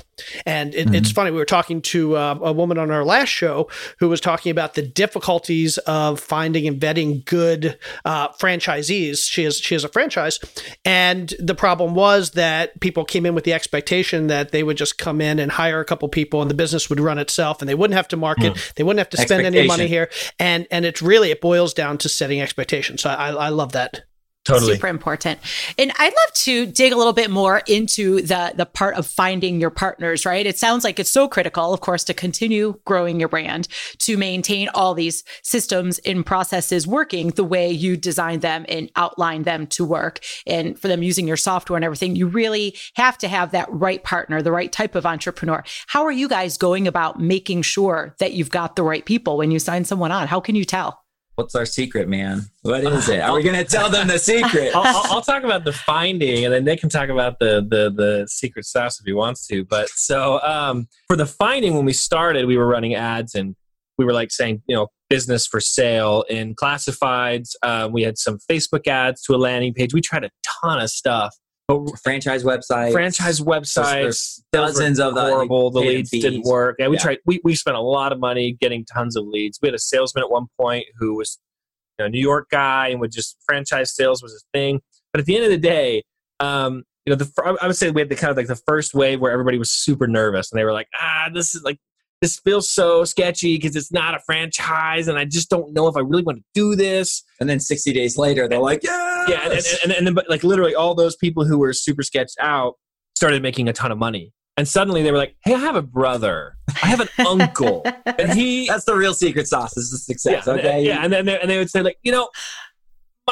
And it, mm-hmm. it's funny, we were talking to uh, a woman on our last show who was talking about the difficulties of finding and vetting good uh, franchisees. She has she has a franchise, and the problem was that people came in with the expectation that they would just come in and hire a couple people, and the business would run itself, and they wouldn't have to market, mm. they wouldn't have to spend any money here, and and it's really it boils down to setting expectations. So I, I love that. Totally. Super important. And I'd love to dig a little bit more into the the part of finding your partners, right? It sounds like it's so critical, of course, to continue growing your brand, to maintain all these systems and processes working the way you designed them and outlined them to work. And for them using your software and everything, you really have to have that right partner, the right type of entrepreneur. How are you guys going about making sure that you've got the right people when you sign someone on? How can you tell? What's our secret, man? What is it? Are we going to tell them the secret? I'll, I'll, I'll, talk about the finding, and then Nik can talk about the the the secret sauce if he wants to. But so um, for the finding, when we started, we were running ads, and we were like saying, you know, business for sale in classifieds. Um, we had some Facebook ads to a landing page. We tried a ton of stuff, but franchise websites, franchise websites, dozens of horrible. The, the leads fees. didn't work. And we yeah. tried. We we spent a lot of money getting tons of leads. We had a salesman at one point who was you know, a New York guy and would just franchise sales was his thing. But at the end of the day, um, you know, the I would say we had the kind of like the first wave where everybody was super nervous and they were like, ah, this is like this feels so sketchy because it's not a franchise and I just don't know if I really want to do this. And then 60 days later, they're like, yeah. Yeah. And, and, and, and then, but like literally all those people who were super sketched out started making a ton of money. And suddenly they were like, hey, I have a brother. I have an uncle. And he. That's the real secret sauce is the success. Yeah, okay. Yeah. And then they, and they would say, like, you know,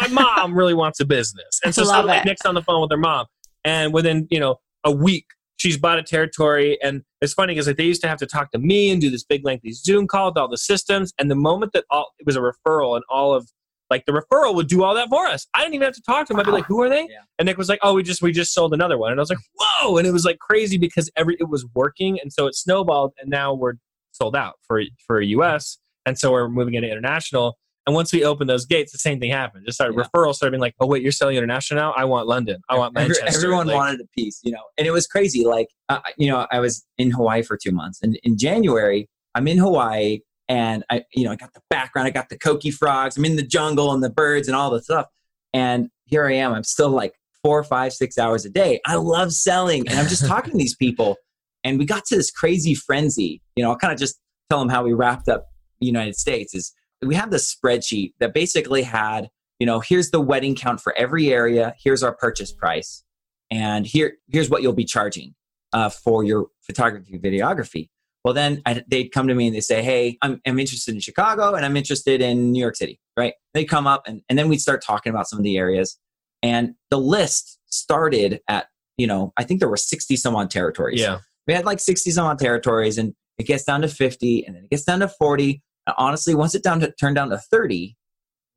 my mom really wants a business. And so suddenly like, Nik's on the phone with her mom. And within, you know, a week, she's bought a territory. And it's funny because like they used to have to talk to me and do this big lengthy Zoom call with all the systems. And the moment that all it was a referral and all of like the referral would do all that for us. I didn't even have to talk to them. I'd be like, "Who are they?" Yeah. And Nik was like, "Oh, we just we just sold another one." And I was like, "Whoa!" And it was like crazy because every it was working, and so it snowballed, and now we're sold out for for US, and so we're moving into international. And once we opened those gates, the same thing happened. Just started Yeah. referrals started being like, "Oh wait, you're selling international now? I want London. I want Manchester." everyone Like, wanted a piece, you know, and it was crazy. Like, uh, you know, I was in Hawaii for two months, and in January, I'm in Hawaii, and I, you know, I got the background, I got the coqui frogs, I'm in the jungle and the birds and all the stuff, and here I am. I'm still like four, five, six hours a day. I love selling, and I'm just talking to these people, and we got to this crazy frenzy. You know, I'll kind of just tell them how we wrapped up the United States. Is we had this spreadsheet that basically had you know here's the wedding count for every area here's our purchase price and here here's what you'll be charging uh, for your photography videography. Well then I, they'd come to me and they say hey I'm, I'm interested in chicago and i'm interested in new york city right? They come up and, and then we'd start talking about some of the areas and the list started at you know i think there were 60 some odd territories. Yeah, we had like 60 some odd territories and it gets down to 50 and then it gets down to 40 and honestly once it down to turned down to 30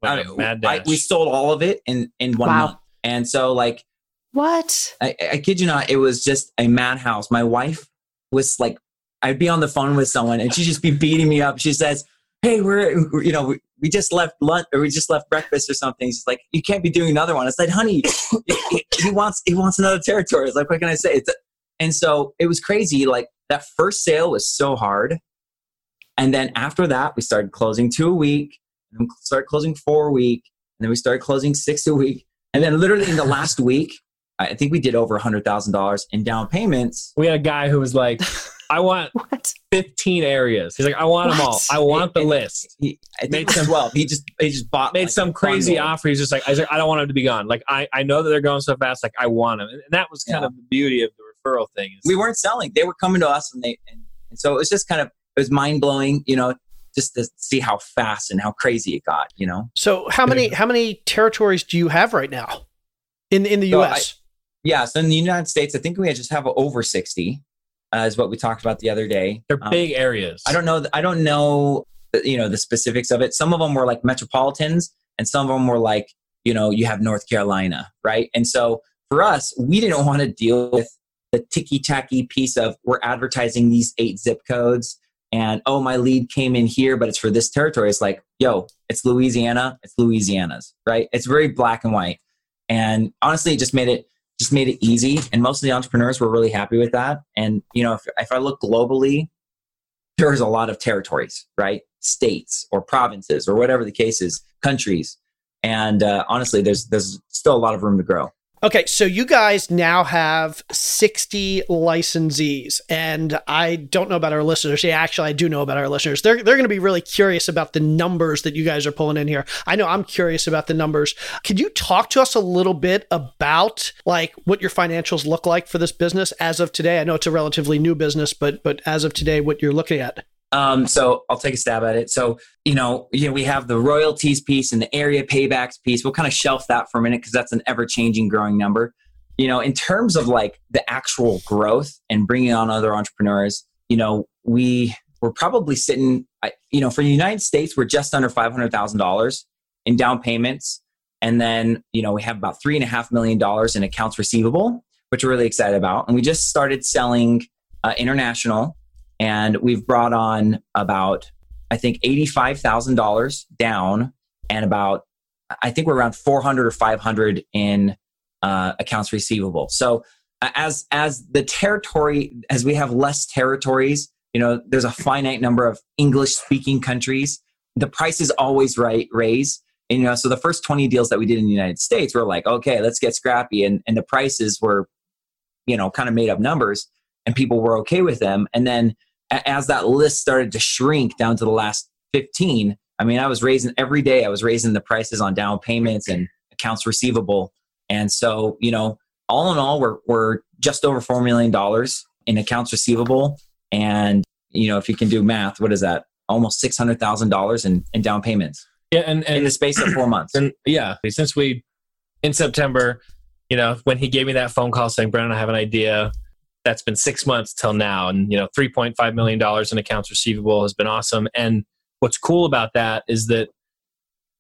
I Like, don't- I- we sold all of it in in one Wow. month. And so like What? I, I kid you not it was just a madhouse. My wife was like i'd be on the phone with someone and she'd just be beating me up. She says hey we're we're- you know we, we just left lunch or we just left breakfast or something. She's like you can't be doing another one. It's like honey he, he- he wants he wants another territory. It's like what can i say? It's and so it was crazy. Like that first sale was so hard and then after that we started closing two a week and then started closing four a week and then we started closing six a week and then literally in the last week i think we did over a hundred thousand dollars in down payments we had a guy who was like, "I want What? 15 areas." He's like, "I want them all. I want the And- list." he, I Made some- 12 he just he just bought Made like, some crazy bundle. offer. He's just like, I, like, I don't want them to be gone. Like, I, I know that they're going so fast. Like, I want them, and that was kind Yeah. of the beauty of the referral thing. is- we weren't selling they were coming to us and they and, and so it was just kind of it was mind-blowing you know just to see how fast and how crazy it got you know So how many how many territories do you have right now in in the So U.S.? yeah so in the united states i think we just have over 60 uh, is what we talked about the other day they're Um, big areas. I don't know. th- I don't know. You know the specifics of it. Some of them were like metropolitans, and some of them were like you know you have North Carolina, right? And so for us, we didn't want to deal with the ticky tacky piece of we're advertising these eight zip codes, and oh my lead came in here, but it's for this territory. It's like yo, it's Louisiana, it's Louisiana's, right? It's very black and white, and honestly, it just made it just made it easy. And most of the entrepreneurs were really happy with that. And you know, if if I look globally, there's a lot of territories, right? States or provinces or whatever the case is, countries. And uh, honestly, there's there's still a lot of room to grow. Okay, so you guys now have 60 licensees, and I don't know about our listeners. Yeah, actually, I do know about our listeners. They're, they're going to be really curious about the numbers that you guys are pulling in here. I know I'm curious about the numbers. Could you talk to us a little bit about like what your financials look like for this business as of today? I know it's a relatively new business, but but as of today, what you're looking at? Um, so I'll take a stab at it. So you know, know, we have the royalties piece and the area paybacks piece. We'll kind of shelf that for a minute because that's an ever changing, growing number. You know, in terms of like the actual growth and bringing on other entrepreneurs, you know, we we're probably sitting, you know, for the United States, we're just under five hundred thousand dollars in down payments, and then you know we have about three and a half million dollars in accounts receivable, which we're really excited about. And we just started selling uh, international and we've brought on about I think eighty-five thousand dollars down, and about I think we're around four hundred or five hundred in uh, accounts receivable. So uh, as as the territory as we have less territories, you know, there's a finite number of English-speaking countries. The prices always right raise. And, you know, so the first 20 deals that we did in the United States were like, okay, let's get scrappy. And, and the prices were, you know, kind of made up numbers and people were okay with them. And then as that list started to shrink down to the last 15, I mean, I was raising every day, I was raising the prices on down payments and accounts receivable. And so, you know, all in all, we're, we're just over $4 million in accounts receivable. And, you know, if you can do math, what is that? Almost $600,000 in, in down payments Yeah, and in the space of four months. and yeah, since we in September, you know, when he gave me that phone call saying, "Brennan, I have an idea." That's been six months till now, and you know, three point five million dollars in accounts receivable has been awesome. And what's cool about that is that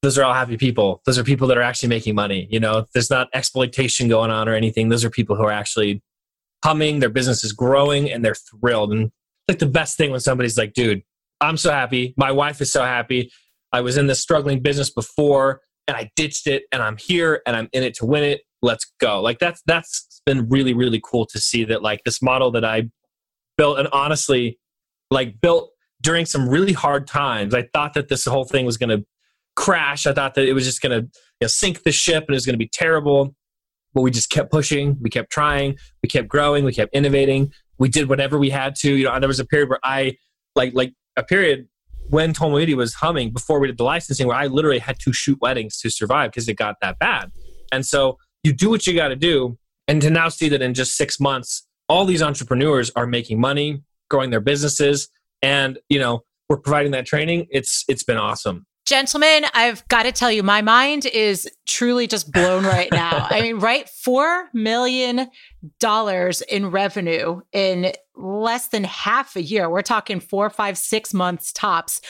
those are all happy people. Those are people that are actually making money. You know, there's not exploitation going on or anything. Those are people who are actually humming, their business is growing, and they're thrilled. And like the best thing when somebody's like, dude, I'm so happy. My wife is so happy. I was in this struggling business before and I ditched it and I'm here and I'm in it to win it. Let's go. Like that's that's been really, really cool to see that like this model that I built and honestly like built during some really hard times. I thought that this whole thing was gonna crash. I thought that it was just gonna you know, sink the ship and it was gonna be terrible. But we just kept pushing, we kept trying, we kept growing, we kept innovating. We did whatever we had to. You know, there was a period where I like like a period when Tolman Media was humming before we did the licensing where I literally had to shoot weddings to survive because it got that bad. And so you do what you got to do. And to now see that in just six months, all these entrepreneurs are making money, growing their businesses, and you know we're providing that training. It's it's been awesome. Gentlemen, I've got to tell you, my mind is truly just blown right now. I mean, right? $4 million in revenue in less than half a year. We're talking four, five, six months tops.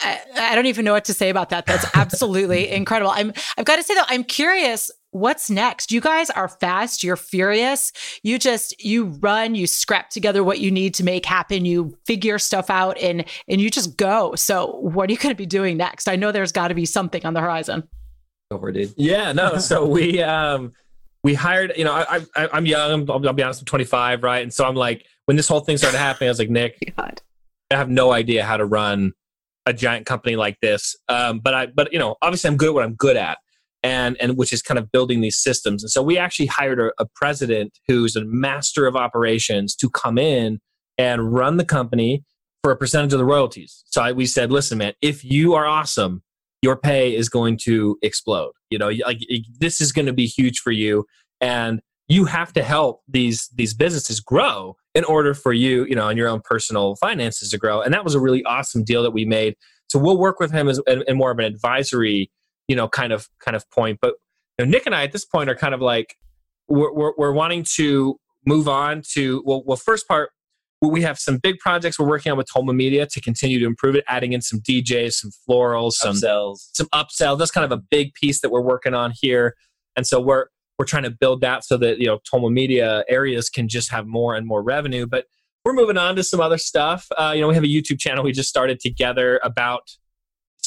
I, I don't even know what to say about that. That's absolutely incredible. I'm, I've got to say though, I'm curious what's next? You guys are fast. You're furious. You just you run you scrap together what you need to make happen. You figure stuff out and and you just go. So what are you going to be doing next? I know there's got to be something on the horizon. Over dude. Yeah no so we um we hired you know i, I i'm young. I'll, I'll be honest i'm 25 right? And so i'm like when this whole thing started happening i was like nik God. i have no idea how to run a giant company like this. Um but i but you know obviously i'm good at what i'm good at and and which is kind of building these systems. And so we actually hired a, a president who's a master of operations to come in and run the company for a percentage of the royalties. So I, we said, listen, man, if you are awesome, your pay is going to explode. You know, like this is going to be huge for you, and you have to help these these businesses grow in order for you, you know, and your own personal finances to grow. And that was a really awesome deal that we made. So we'll work with him as in more of an advisory you know kind of kind of point but you know, nik and i at this point are kind of like we're, we're, we're wanting to move on to well, well first part we have some big projects we're working on with Tolman Media to continue to improve it, adding in some DJs, some florals, some upsells, some upsell. That's kind of a big piece that we're working on here, and so we're we're trying to build that so that you know Tolman Media areas can just have more and more revenue. But we're moving on to some other stuff. Uh, you know, we have a YouTube channel we just started together about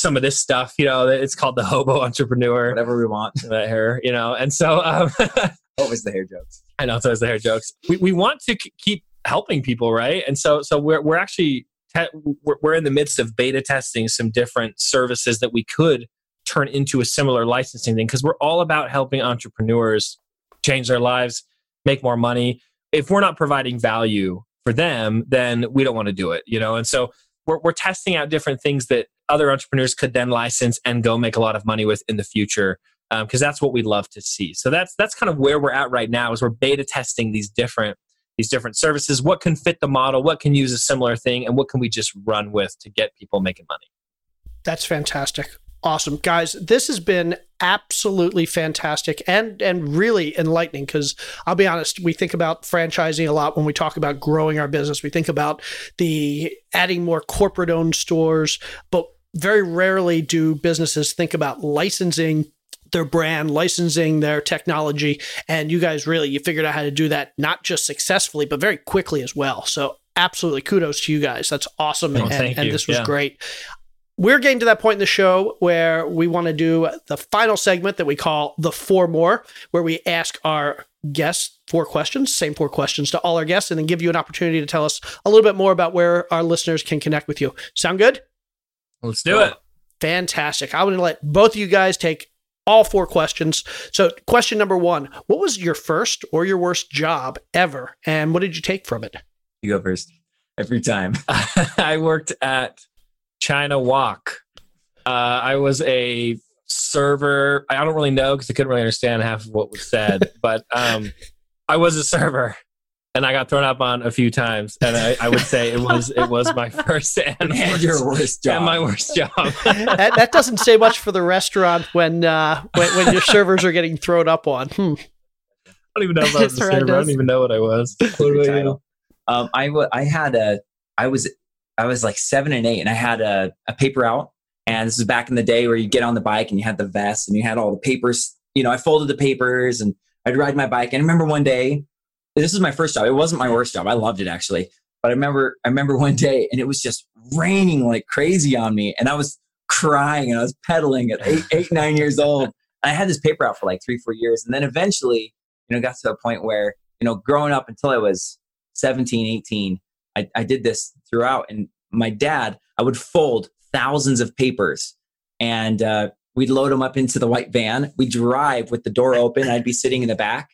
some of this stuff. You know, it's called the hobo entrepreneur. Whatever we want. That hair, you know, and so um, always the hair jokes. I know it's always the hair jokes. We we want to keep helping people, right? And so so we're we're actually te- we're, we're in the midst of beta testing some different services that we could turn into a similar licensing thing because we're all about helping entrepreneurs change their lives, make more money. If we're not providing value for them, then we don't want to do it, you know. And so we're, we're testing out different things that other entrepreneurs could then license and go make a lot of money with in the future because um, that's what we'd love to see. So that's that's kind of where we're at right now is we're beta testing these different these different services. What can fit the model? What can use a similar thing? And what can we just run with to get people making money? That's fantastic. Awesome. Guys, this has been absolutely fantastic and and really enlightening because I'll be honest, we think about franchising a lot when we talk about growing our business. We think about the adding more corporate owned stores, but very rarely do businesses think about licensing their brand, licensing their technology, and you guys really you figured out how to do that not just successfully but very quickly as well. So absolutely kudos to you guys. That's awesome. Oh, and, and this was yeah. great we're getting to that point in the show where we want to do the final segment that we call the four more, where we ask our guests four questions, same four questions to all our guests, and then give you an opportunity to tell us a little bit more about where our listeners can connect with you. Sound good? Let's do it. Fantastic. I'm going to let both of you guys take all four questions. So, question number one What was your first or your worst job ever? And what did you take from it? You go first every time. I worked at China Walk. Uh, I was a server. I don't really know because I couldn't really understand half of what was said, but um, I was a server, and I got thrown up on a few times. And I, I would say it was it was my first and, and worst, your worst job. And my worst job. that, that, doesn't say much for the restaurant when uh, when, when your servers are getting thrown up on. Hmm. I don't even know if I was a server. I don't even know what I was. What about you? Um, I, w- I had a I was I was like seven and eight, and I had a, a paper out And this is back in the day where you get on the bike and you had the vest and you had all the papers. You know, I folded the papers and I'd ride my bike. And I remember one day, this was my first job. It wasn't my worst job. I loved it actually. But I remember, I remember one day and it was just raining like crazy on me. And I was crying and I was pedaling at eight, eight, nine years old. I had this paper out for like three, four years. And then eventually, you know, got to a point where, you know, growing up until I was 17, 18, I, I did this throughout. And my dad, I would fold thousands of papers and uh, we'd load them up into the white van. We'd drive with the door open. I'd be sitting in the back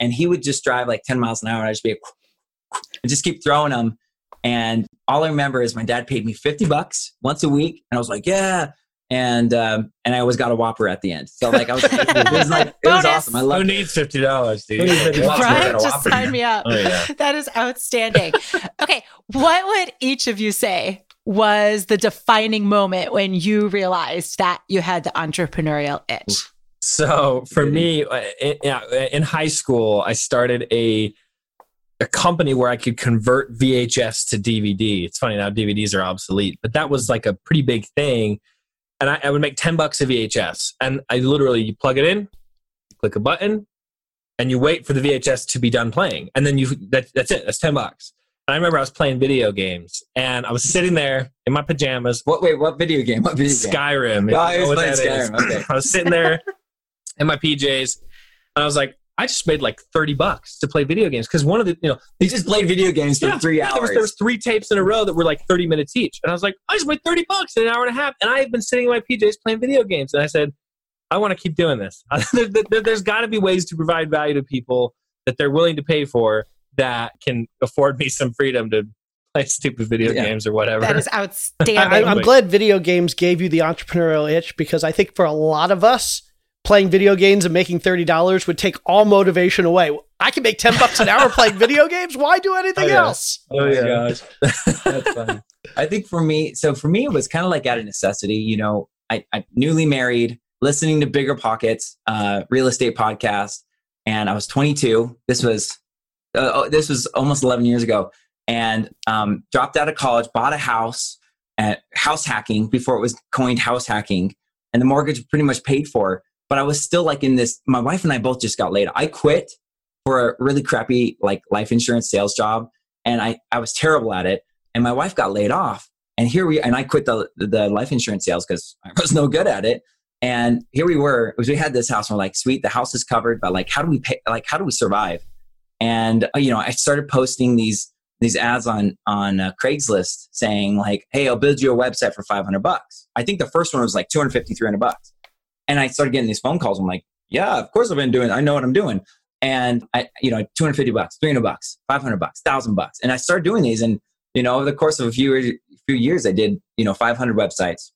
and he would just drive like 10 miles an hour. And I'd just be and just keep throwing them. And all I remember is my dad paid me 50 bucks once a week. And I was like, yeah. And um, and I always got a Whopper at the end. So like I was, it was like it was awesome. I love Who love needs fifty dollars, dude? Right? Just sign me up. Oh, yeah. That is outstanding. okay. What would each of you say was the defining moment when you realized that you had the entrepreneurial itch? So for me, uh, in, yeah, in high school, I started a a company where I could convert VHS to DVD. It's funny now DVDs are obsolete, but that was like a pretty big thing. And I, I would make ten bucks a VHS, and I literally you plug it in, click a button, and you wait for the VHS to be done playing, and then you that, that's it. That's ten bucks. And I remember I was playing video games, and I was sitting there in my pajamas. What? Wait, what video game? What video game? Skyrim. Oh, if you he know was playing. Skyrim, okay. I was sitting there in my PJs, and I was like, I just made like thirty bucks to play video games because one of the you know He just played video games for yeah, three yeah, hours. There was, there was three tapes in a row that were like 30 minutes each. And I was like, I just made 30 bucks in an hour and a half. And I have been sitting in my PJs playing video games. And I said, I want to keep doing this. there, there, there's got to be ways to provide value to people that they're willing to pay for that can afford me some freedom to play stupid video Yeah. games or whatever. That is outstanding. I, I'm glad video games gave you the entrepreneurial itch because I think for a lot of us, playing video games and making thirty dollars would take all motivation away. I can make ten bucks an hour playing video games. Why do anything Oh, yeah. else? oh, my yeah. gosh. That's funny. I think for me, so for me, it was kind of like out of necessity. You know, I, I newly married, listening to Bigger Pockets, uh, real estate podcast, and I was 22. This was uh, oh, this was almost 11 years ago, and um, dropped out of college, bought a house at house hacking before it was coined house hacking, and the mortgage was pretty much paid for. But I was still like in this. My wife and I both just got laid. I quit for a really crappy like life insurance sales job, and I I was terrible at it and my wife got laid off and here we and i quit the the life insurance sales because i was no good at it and here we were we had this house and we're like sweet the house is covered but like how do we pay like how do we survive and uh, you know i started posting these these ads on on uh, craigslist saying like hey i'll build you a website for 500 bucks i think the first one was like 250 300 bucks and i started getting these phone calls. I'm like yeah of course i've been doing i know what i'm doing. And i you know 250 bucks 300 bucks 500 bucks 1000 bucks. And i started doing these. And you know over the course of a few few years i did you know 500 websites.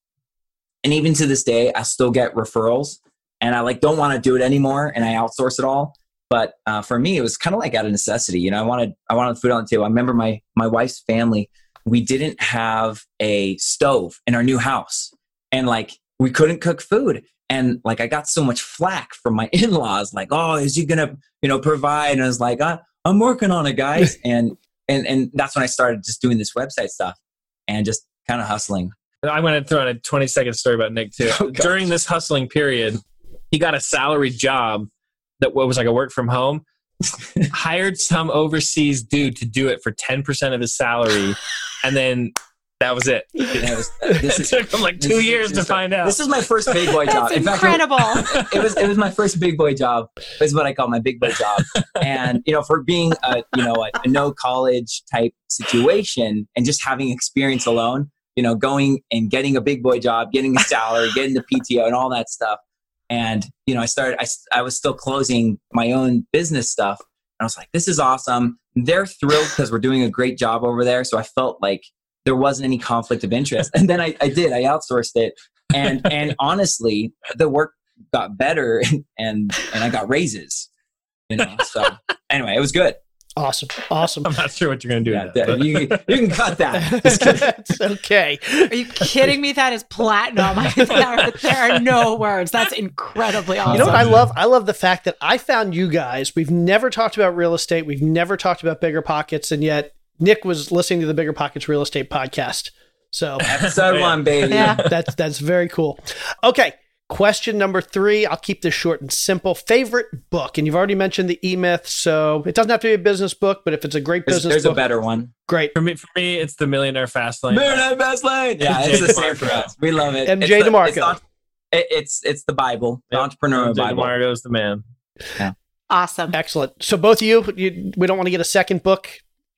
And even to this day i still get referrals. And i like don't want to do it anymore. And i outsource it all. But uh, for me it was kind of like out of necessity. You know i wanted i wanted food on the table. I remember my my wife's family we didn't have a stove in our new house. And like we couldn't cook food and like i got so much flack from my in-laws like oh is he gonna you know provide and i was like I, i'm working on it guys and and and that's when I started just doing this website stuff and just kind of hustling. I'm going to throw in a 20 second story about Nik too. Oh. During this hustling period, he got a salary job that was like a work from home. hired some overseas dude to do it for 10% of his salary, and then that was it. And uh, it was- this it is- took him like two is- years this to is- find out. This is my first big boy job. That's In fact, it- incredible. it was it was my first big boy job. Is what I call my big boy job. And you know, for being a you know a, a no college type situation and just having experience alone, you know, going and getting a big boy job, getting a salary, getting the PTO, and all that stuff. And you know, I started. I I was still closing my own business stuff, and I was like, this is awesome. They're thrilled because we're doing a great job over there. So I felt like there wasn't any conflict of interest. And then I, I did. I outsourced it, and and honestly, the work got better and and I got raises. You know, so anyway, it was good. Awesome. Awesome. I'm not sure what you're going to do. Yeah, that, you, you can cut that. Just kidding. it's okay. Are you kidding me? That is platinum. there, there are no words. That's incredibly awesome. You know what I love? I love the fact that I found you guys. We've never talked about real estate. We've never talked about bigger pockets, and yet Nik was listening to the Bigger Pockets real estate podcast. So Episode one, baby. Yeah. that's that's very cool. Okay, question number three. I'll keep this short and simple. Favorite book, and you've already mentioned the E Myth, so it doesn't have to be a business book, but if it's a great There's, business there's a better one. great. For me, for me, it's the Millionaire Fastlane. Millionaire Fast Lane. Yeah, it's the same for us. We love it. MJ It's the- DeMarco. It's, not- it- it's it's the Bible, the Yep. entrepreneur Jay Bible. DeMarco's the man. Awesome. Excellent. So both of you, you we don't want to get a second book.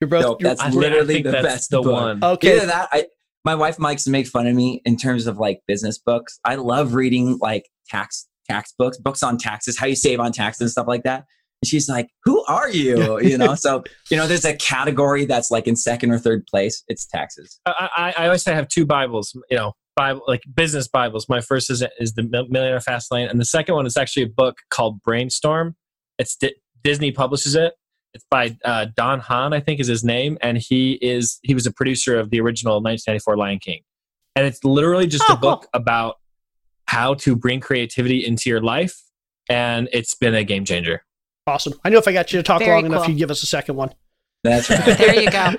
You're both. No, you're- that's I- I literally think the that's best the book. one. okay. Either that, I, my wife likes to make fun of me in terms of like business books. I love reading like tax tax books, books on taxes, how you save on taxes and stuff like that. And she's like, "Who are you?" You know. so you know, there's a category that's like in second or third place. It's taxes. I, I, I always say I have two Bibles, you know, Bible like business Bibles. My first is is the Mil- Millionaire Fast Lane, and the second one is actually a book called Brainstorm. It's Di- Disney publishes it. It's by uh, Don Hahn, I think is his name, and he is he was a producer of the original 1994 Lion King, and it's literally just Oh, a book about how to bring creativity into your life, and it's been a game changer. Awesome. I know if I got you to talk Very long enough, you'd give us a second one. That's right. There you go.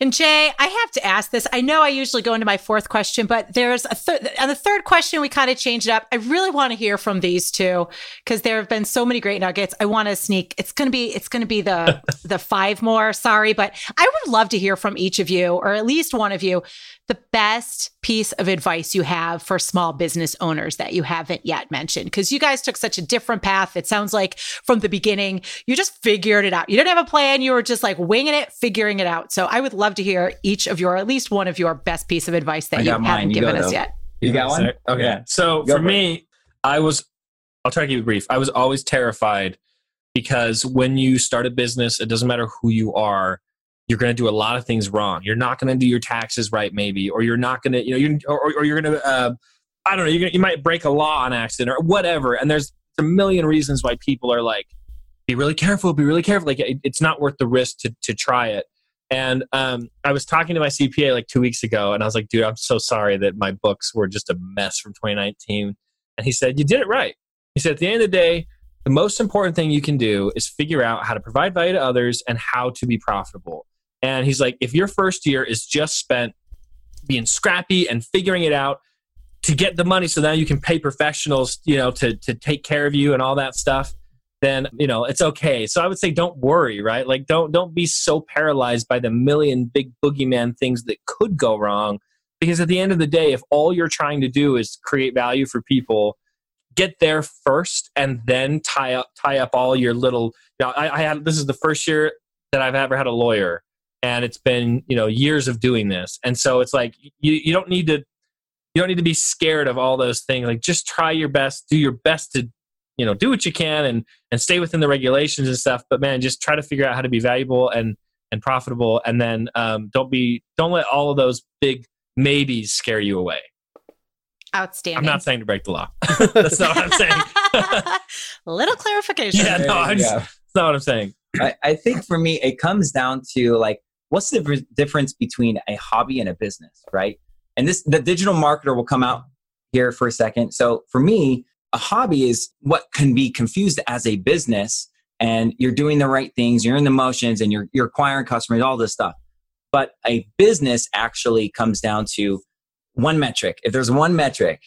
And Jay, I have to ask this. I know I usually go into my fourth question, but there's a third. On the third question, we kind of changed it up. I really want to hear from these two because there have been so many great nuggets. I want to sneak. It's gonna be. It's gonna be the the five more. Sorry, but I would love to hear from each of you, or at least one of you, the best piece of advice you have for small business owners that you haven't yet mentioned. Because you guys took such a different path. It sounds like from the beginning, you just figured it out. You didn't have a plan. You were just like winging it, figuring it out. So I would love to hear each of your, at least one of your best piece of advice that you got haven't. You given us though. yet. You got one? Okay. Yeah. So Go for for me, I was, I'll try to keep it brief. I was always terrified because when you start a business, it doesn't matter who you are, you're going to do a lot of things wrong. You're not going to do your taxes right, maybe, or you're not going to, you know, you're, or, or you're going to, uh, I don't know, gonna, you might break a law on accident or whatever. And there's a million reasons why people are like, be really careful, be really careful. Like it, it's not worth the risk to, to try it. And um, I was talking to my CPA like two weeks ago, and I was like, dude, I'm so sorry that my books were just a mess from 2019. And he said, you did it right. He said, at the end of the day, the most important thing you can do is figure out how to provide value to others and how to be profitable. And he's like, if your first year is just spent being scrappy and figuring it out to get the money so now you can pay professionals, you know, to, to take care of you and all that stuff, then, you know, it's okay. So I would say don't worry, right? Like don't don't be so paralyzed by the million big boogeyman things that could go wrong. Because at the end of the day, if all you're trying to do is create value for people, get there first and then tie up tie up all your little you know, I, I had this is the first year that I've ever had a lawyer and it's been you know years of doing this. And so it's like you, you don't need to you don't need to be scared of all those things. Like just try your best do your best to you know do what you can and and stay within the regulations and stuff. But man just try to figure out how to be valuable and and profitable. And then um, don't be don't let all of those big maybes scare you away. Outstanding. i'm not saying to break the law. That's not what i'm saying. Little clarification. Yeah, no, There I'm just, that's not what I'm saying. I, I think for me, it comes down to like, what's the v- difference between a hobby and a business, right? And this, the digital marketer will come out here for a second. So for me, a hobby is what can be confused as a business, and you're doing the right things, you're in the motions, and you're you're acquiring customers, all this stuff. But a business actually comes down to one metric. If there's one metric,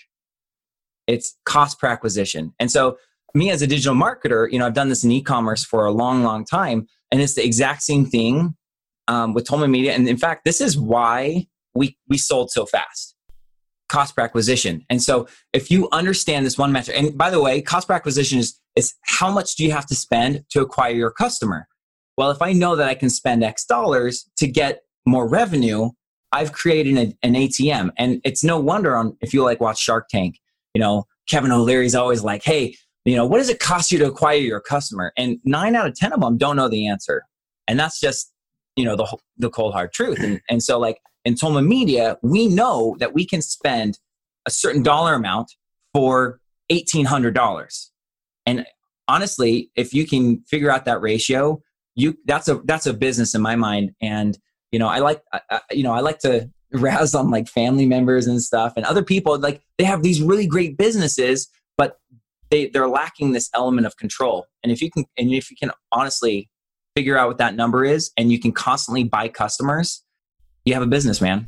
it's cost per acquisition. And so me as a digital marketer, you know, I've done this in e-commerce for a long, long time, and it's the exact same thing um, with Tolman Media. And in fact, this is why we we sold so fast. Cost per acquisition. And so if you understand this one metric, and by the way, cost per acquisition is is how much do you have to spend to acquire your customer? Well, if I know that I can spend X dollars to get more revenue, I've created an, an ATM. And it's no wonder on if you like watch Shark Tank, you know, Kevin O'Leary's always like, hey, you know, what does it cost you to acquire your customer? And nine out of 10 of them don't know the answer. And that's just, you know, the, the cold hard truth. And, and so like in Tolman Media, we know that we can spend a certain dollar amount for $1,800. And honestly, if you can figure out that ratio, you that's a that's a business in my mind. And you know, I like I, you know I like to razz on like family members and stuff and other people like they have these really great businesses, but they they're lacking this element of control. And if you can and if you can honestly figure out what that number is, and you can constantly buy customers, you have a business, man.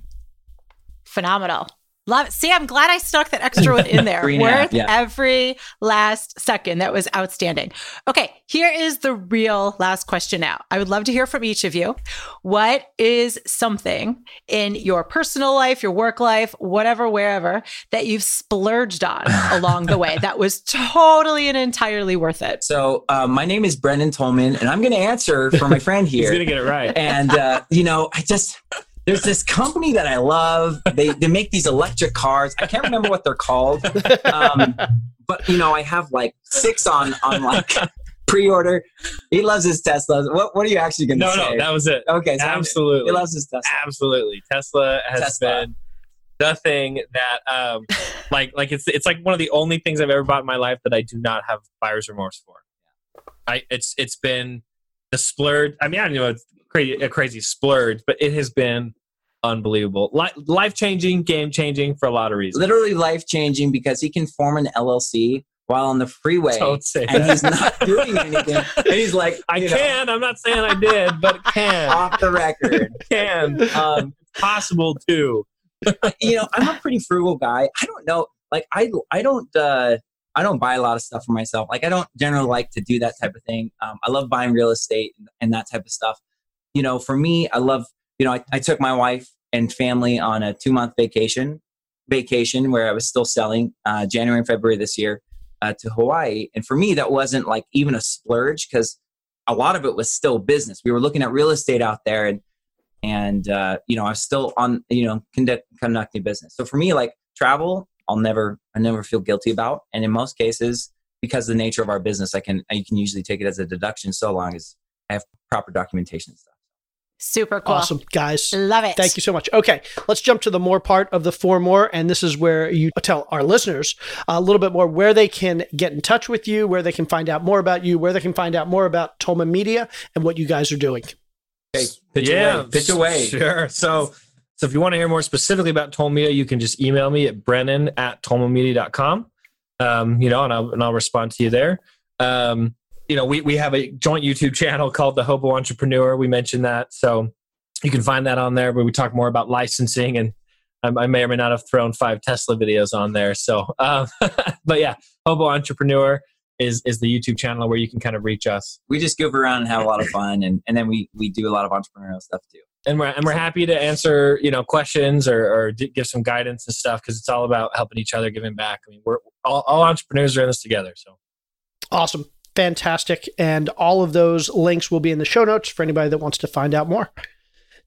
Phenomenal. Love it. See, I'm glad I stuck that extra one in there. Three and a half, Worth yeah. every last second. That was outstanding. Okay, here is the real last question now. I would love to hear from each of you. What is something in your personal life, your work life, whatever, wherever, that you've splurged on along the way that was totally and entirely worth it? So uh, my name is Brennan Tolman, and I'm going to answer for my friend here. He's gonna get it right. and uh, you know, I just there's this company that I love. They they make these electric cars. I can't remember what they're called, um, but you know, I have like six on on like pre-order. He loves his Teslas. What what are you actually going to No, say? no, no, that was it. okay, so he Absolutely. loves his Tesla. Absolutely. Tesla has Tesla. been the thing that um like like it's it's like one of the only things I've ever bought in my life that I do not have buyer's remorse for. I it's it's been the splurge. I mean, I don't know it's crazy a crazy splurge, but it has been unbelievable. Life changing, game changing for a lot of reasons. Literally life changing because he can form an LLC while on the freeway, Don't say and that. he's not doing anything. And he's like, I you know, can. I'm not saying I did, but it can. off the record. can. Um, possible too. you know, I'm a pretty frugal guy. I don't know, like I I don't uh I don't buy a lot of stuff for myself. Like I don't generally like to do that type of thing. Um, I love buying real estate and, and that type of stuff. You know, for me, I love. You know, I, I took my wife and family on a two month vacation, vacation where I was still selling uh, January and February this year uh, to Hawaii. And for me, that wasn't like even a splurge because a lot of it was still business. We were looking at real estate out there, and and uh, you know I was still on you know conduct, conducting business. So for me, like travel, I'll never I never feel guilty about, and in most cases, because the nature of our business, I can I can usually take it as a deduction so long as I have proper documentation stuff. Super cool. Awesome, guys. Love it. Thank you so much. Okay, let's jump to the more part of the four more, and this is where you tell our listeners a little bit more where they can get in touch with you, where they can find out more about you, where they can find out more about Tolman Media and what you guys are doing. Okay, pitch yeah, away, pitch away. Sure. So, so if you want to hear more specifically about Tolman Media, you can just email me at brennan at tolmanmedia.com. Um, you know, and I'll, and I'll respond to you there. Um, you know, we, we have a joint YouTube channel called The Hobo Entrepreneur. We mentioned that. So you can find that on there where we talk more about licensing and I, I may or may not have thrown five Tesla videos on there. So, um, but yeah, Hobo Entrepreneur is, is the YouTube channel where you can kind of reach us. We just goof around and have a lot of fun, and, and then we we do a lot of entrepreneurial stuff too. and we're and we're happy to answer you know questions or, or give some guidance and stuff because it's all about helping each other, giving back. I mean, we're all, all entrepreneurs are in this together. So Awesome. Fantastic. And all of those links will be in the show notes for anybody that wants to find out more.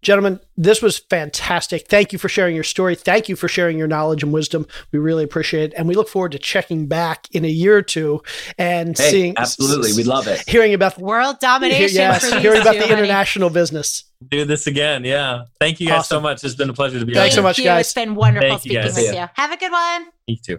Gentlemen, this was fantastic. Thank you for sharing your story. Thank you for sharing your knowledge and wisdom. We really appreciate it. And we look forward to checking back in a year or two and Hey, seeing absolutely, we love it. hearing about World domination. yes, hearing about two, the honey. international business. do this again. Yeah. Thank you guys so much. It's been a pleasure to be here. Thanks so much, you. guys. It's been wonderful Thank speaking guys. with you. Have a good one. Me too.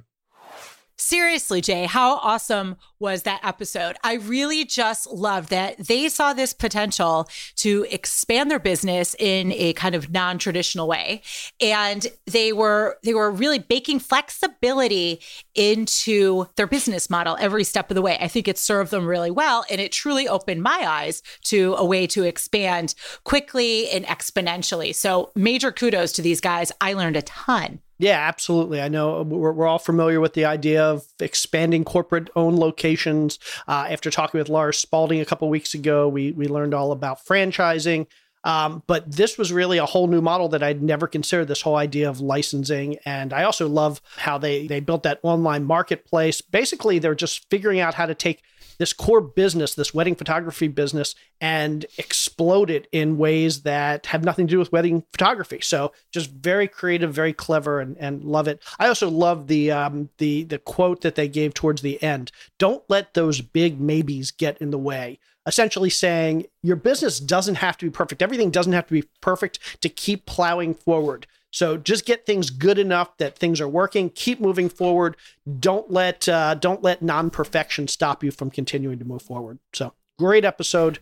Seriously, Jay, how awesome was that episode? I really just loved that they saw this potential to expand their business in a kind of non-traditional way. And they were they were really baking flexibility into their business model every step of the way. I think it served them really well and it truly opened my eyes to a way to expand quickly and exponentially. So, major kudos to these guys. I learned a ton. Yeah, absolutely. I know we're, we're all familiar with the idea of expanding corporate owned locations. Uh, after talking with Lars Spalding a couple weeks ago, we, we learned all about franchising. Um, but this was really a whole new model that I'd never considered this whole idea of licensing. And I also love how they, they built that online marketplace. Basically, they're just figuring out how to take this core business, this wedding photography business, and explode it in ways that have nothing to do with wedding photography. So just very creative, very clever, and, and love it. I also love the um, the the quote that they gave towards the end. Don't let those big maybes get in the way. Essentially saying your business doesn't have to be perfect. Everything doesn't have to be perfect to keep plowing forward. So just get things good enough that things are working. Keep moving forward. Don't let uh, don't let non perfection stop you from continuing to move forward. So great episode.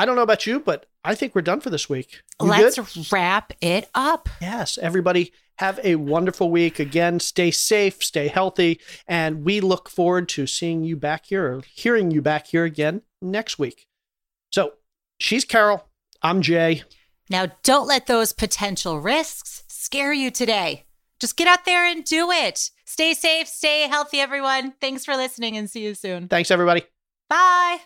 I don't know about you, but I think we're done for this week. You Let's good? wrap it up. Yes, everybody have a wonderful week. Again, stay safe, stay healthy, and we look forward to seeing you back here or hearing you back here again next week. So she's Carol. I'm Jay. Now, don't let those potential risks scare you today. just get out there and do it. Stay safe, stay healthy, everyone. Thanks for listening and see you soon. Thanks, everybody. Bye.